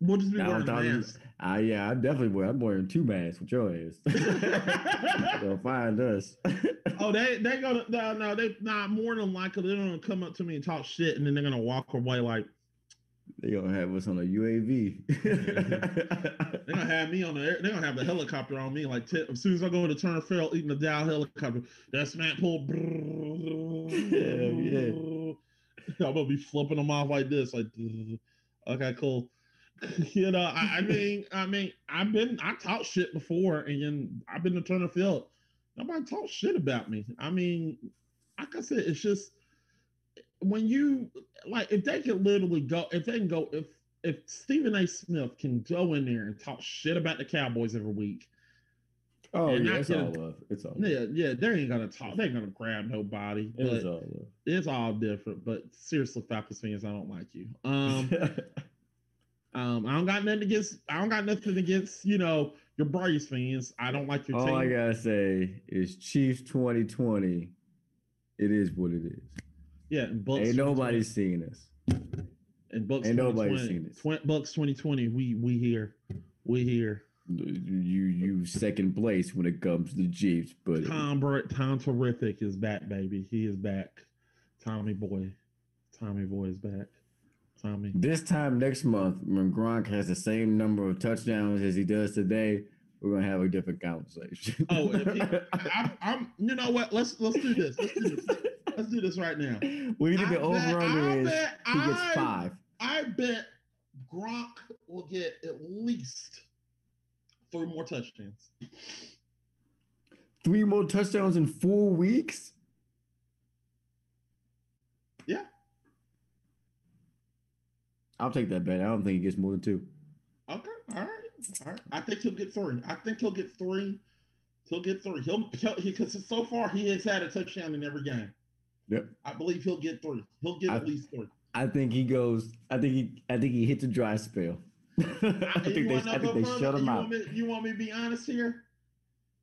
We'll just be wearing masks. Uh, yeah, I definitely. I'm wearing two masks with your ass. They'll find us. oh, they they gonna no, no they not more than likely they're gonna come up to me and talk shit, and then they're gonna walk away like they gonna have us on a UAV. they're gonna have me on the they're gonna have the helicopter on me like t- as soon as I go into Turner Field eating the Dow helicopter. That's Matt pull. Yeah, yeah. I'm gonna be flipping them off like this, like okay, cool. you know, I, I, mean, I mean, I've been, I talked shit before, and I've been to Turner Field. Nobody talks shit about me. I mean, like I said, it's just when you like, if they can literally go, if they can go, if if Stephen A. Smith can go in there and talk shit about the Cowboys every week. Oh yeah, it's all love. It's all yeah, yeah. They ain't gonna talk. They ain't gonna grab nobody. It's all love. It's all different. But seriously, Falcons fans, I don't like you. Um, Um, I don't got nothing against. I don't got nothing against you know your Braves fans. I don't like your All team. I gotta say is Chiefs 2020. It is what it is. Yeah, and Bucs ain't nobody seen us. And Bucs ain't nobody seen us. Tw- Bucs 2020. We we here. We here. You you second place when it comes to the Chiefs, but Tom Tom terrific is back, baby. He is back. Tommy boy, Tommy boy is back. Tommy. This time next month, when Gronk has the same number of touchdowns as he does today, we're gonna have a different conversation. oh, he, I, am You know what? Let's let's do this. Let's do this. Let's do this right now. We need the over under is bet, he gets I, five. I bet Gronk will get at least three more touchdowns. Three more touchdowns in four weeks. Yeah. I'll take that bet. I don't think he gets more than two. Okay, all right, all right. I think he'll get three. I think he'll get three. He'll get three. He'll because so far he has had a touchdown in every game. Yep. I believe he'll get three. He'll get I- at least three. I think he goes. I think he. I think he hits a dry spell. I think they. I think they further? shut him you out. Want me, you want me to be honest here?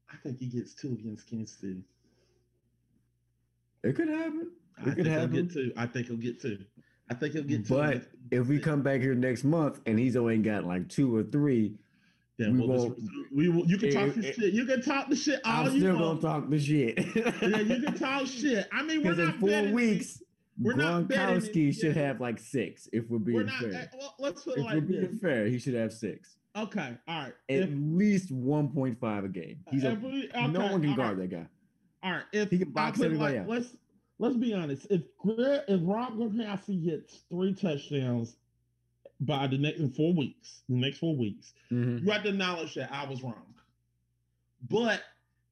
I think he gets two against Kansas City. It could happen. I It think could he'll happen. get two. I think he'll get two. I think he'll get two. But if we come back here next month and he's only got like two or three, then we we'll won't- just, we will. You can talk eh, shit. You can talk the shit all I'm you still want. gonna talk the shit. Yeah, you can talk shit. I mean, we're not four weeks, we're Gronkowski should have like six. If we're We're being not. fair, Well, let's put it if we're like being this. fair, he should have six. Okay, all right. At If, least 1.5 a game. He's a, every- no one can guard right. that guy. All right, if He can box everybody like, out. Let's let's be honest. If if Rob Gronkowski hits three touchdowns by the next in four weeks, the next four weeks, Mhm. you have to acknowledge that I was wrong. But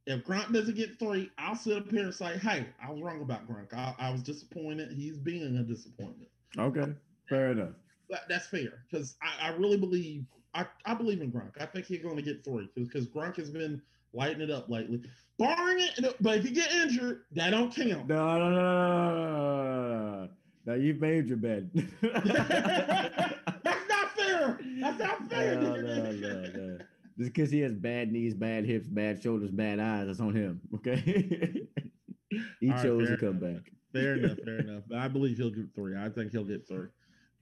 if Gronk doesn't get three, I'll sit up here and say, "Hey, I was wrong about Gronk. I, I was disappointed. He's being a disappointment." Okay, fair enough. That, that's fair because I, I really believe I, I believe in Gronk. I think he's going to get three because Gronk has been lighting it up lately. Barring it, but if you get injured, that don't count. No, no, no, no, no. Now you've made your bed. That's not fair. That's not fair. No, no, no, no. Just because he has bad knees, bad hips, bad shoulders, bad eyes, that's on him. Okay. he All right, chose fair to come enough. back. Fair enough, fair enough. But I believe he'll get three. I think he'll get three.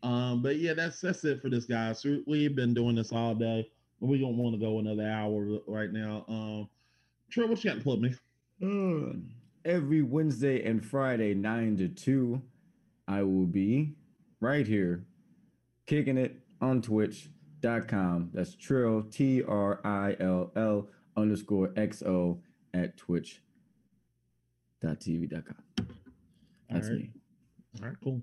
Um, but yeah, that's that's it for this guy. So we've been doing this all day. But We don't want to go another hour right now. Um, Trey, what you got to plug me? Uh, every Wednesday and Friday, 9 to 2, I will be right here kicking it on twitch.com. That's Trill, T R I L L underscore XO at twitch.tv.com. That's All right. me. All right, cool.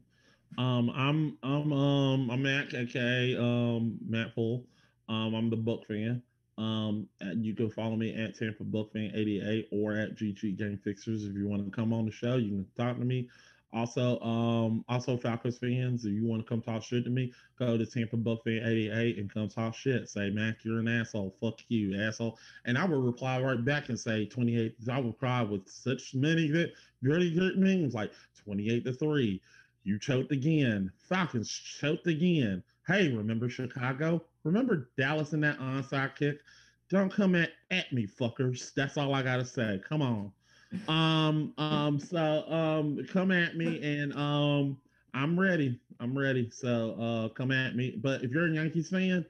Um, I'm I'm um I'm Matt okay, um Matt Full. Um, I'm the Buck fan. Um, and you can follow me at Tampa Buck Fan 88 or at GG Game Fixers if you want to come on the show. You can talk to me. Also, um, also Falcons fans, if you want to come talk shit to me, go to Tampa Fan 88 and come talk shit. Say, Mac, you're an asshole. Fuck you, asshole. And I will reply right back and say 28. I will cry with such many good, very good memes like 28 to 3. You choked again. Falcons choked again. Hey, remember Chicago? Remember Dallas in that onside kick? Don't come at, at me, fuckers. That's all I gotta say. Come on. Um, um, so um come at me and um I'm ready. I'm ready. So uh come at me. But if you're a Yankees fan,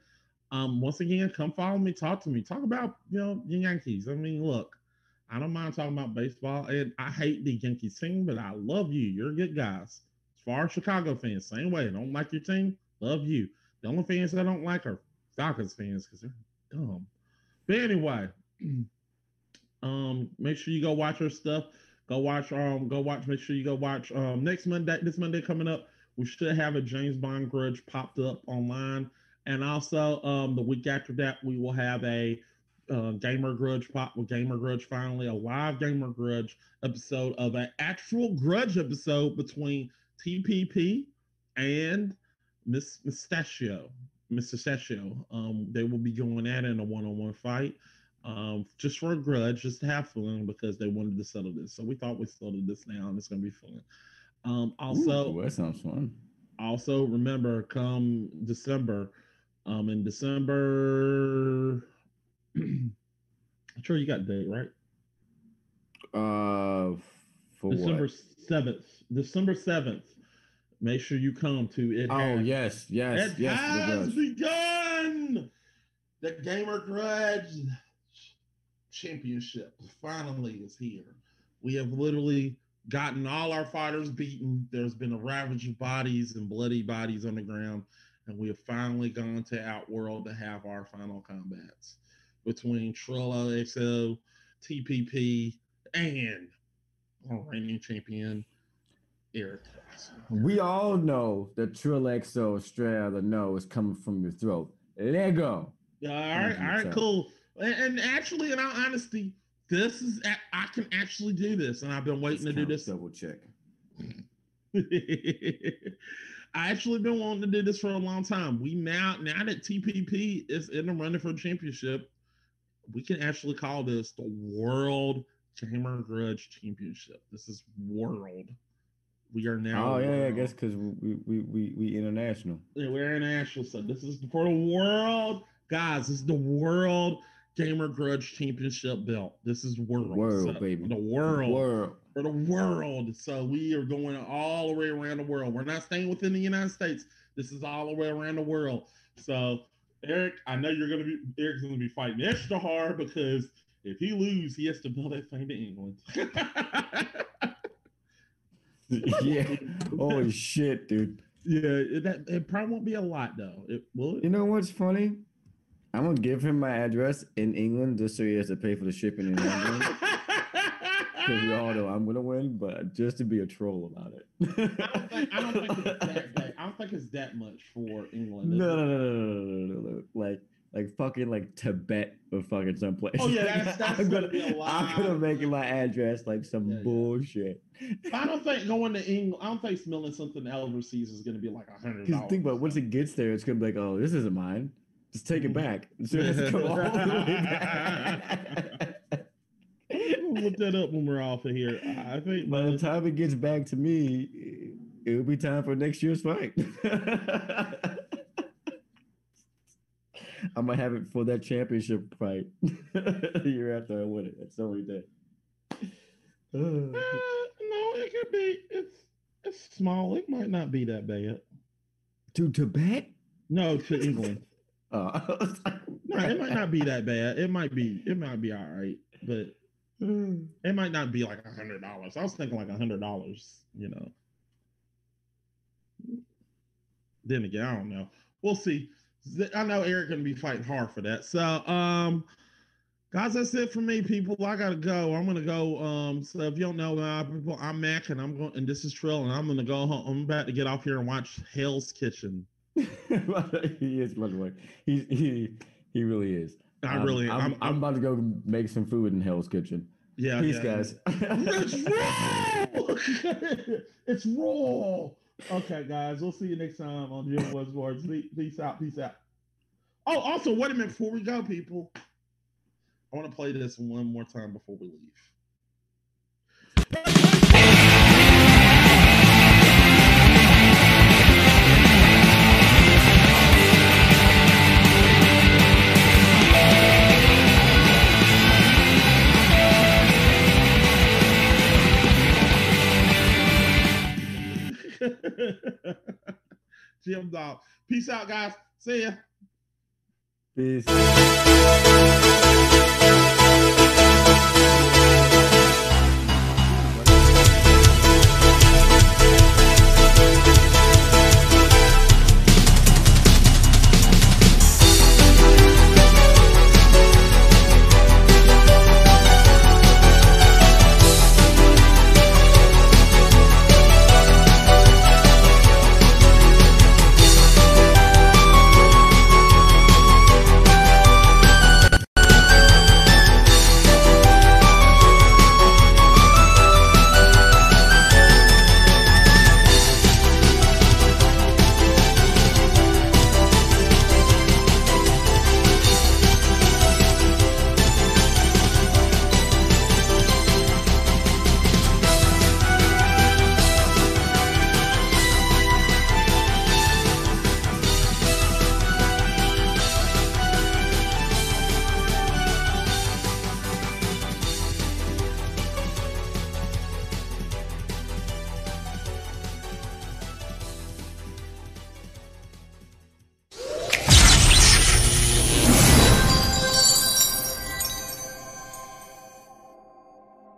um, once again, come follow me, talk to me, talk about you know the Yankees. I mean, look, I don't mind talking about baseball, and I hate the Yankees team, but I love you. You're good guys. As far as Chicago fans, same way. Don't like your team, love you. The only fans I don't like are Falcons fans because they're dumb. But anyway, um, make sure you go watch her stuff. Go watch um, go watch. Make sure you go watch um next Monday. This Monday coming up, we should have a James Bond Grudge popped up online, and also um the week after that we will have a uh, Gamer Grudge pop with Gamer Grudge finally a live Gamer Grudge episode of an actual Grudge episode between TPP and Miss Mustachio. Mr. Sessio. Um, they will be going at it in a one-on-one fight. Um, just for a grudge, just to have fun because they wanted to settle this. So we thought we settled this now and it's gonna be fun. Um, also Ooh, that sounds fun. also remember come December, um in December I'm sure you got date, right? Uh, for December seventh. December seventh. Make sure you come to it. Oh Has- yes, yes, it yes. the has begun. The Gamer Grudge Championship finally is here. We have literally gotten all our fighters beaten. There's been a ravage of bodies and bloody bodies on the ground, and we have finally gone to Outworld to have our final combats between Trollo XO, TPP, and our reigning champion Eric. We all know that Trill XO straight out of the no is coming from your throat. Lego. Yeah, all right, all right, cool. And, and actually, in all honesty, this is I can actually do this, and I've been waiting to do this. Double check. I actually been wanting to do this for a long time. We now now that TPP is in the running for championship, we can actually call this the World Gamer Grudge Championship. This is world. We are now. Oh yeah, yeah I guess because we, we we we international. Yeah, we're international. So this is for the world, guys. This is the world gamer grudge championship belt. This is world, world so, baby, the world, world for the world. So we are going all the way around the world. We're not staying within the United States. This is all the way around the world. So Eric, I know you're gonna be Eric's gonna be fighting extra hard because if he loses, he has to build that thing to England. yeah. Holy shit, dude. Yeah, it, that it probably won't be a lot though. It will. It? You know what's funny? I'm gonna give him my address in England just so he has to pay for the shipping in England. Because we all know I'm gonna win, but just to be a troll about it. I, don't think, I, don't think, it's that, bad. I don't think it's that much for England. No, no, no, no, no, no, no, no, Like, like fucking like Tibet or fucking someplace. Oh yeah, that's, that's I'm gonna, gonna be a lot. I'm gonna make my address like some Yeah, yeah. bullshit. I don't think going to England. I don't think smelling something overseas is gonna be like a hundred Because think about once it gets there, it's gonna be like, oh, this isn't mine. Just take it back. So it has to go all the way back. We'll look that up when we're off of here. I think By the time it gets back to me, it'll be time for next year's fight. I might have it for that championship fight the year after I win it. That's the only day. Uh, no, it could be. It's it's small. It might not be that bad. to Tibet? No, to England. I was like, No, it might not be that bad. It might be. It might be all right, but it might not be like a hundred dollars. I was thinking like a hundred dollars. You know. Then again, I don't know. We'll see. I know Eric gonna be fighting hard for that. So, um, guys, that's it for me, people. I gotta go. I'm gonna go. Um, so if you don't know, uh, people, I'm Mac, and I'm going, and this is Trill, and I'm gonna go home. I'm about to get off here and watch Hell's Kitchen. he is, by the way. He he he really is. I Um, really, I'm, I'm, I'm, about to go make some food in Hell's Kitchen. yeah, Peace, yeah. guys. It's raw. it's raw. Okay, guys, we'll see you next time on Jim Was Sports. Peace out. Peace out. Oh, also, wait a minute before we go, people. I want to play this one more time before we leave. Jim Dog. Peace out, guys. See ya. Peace.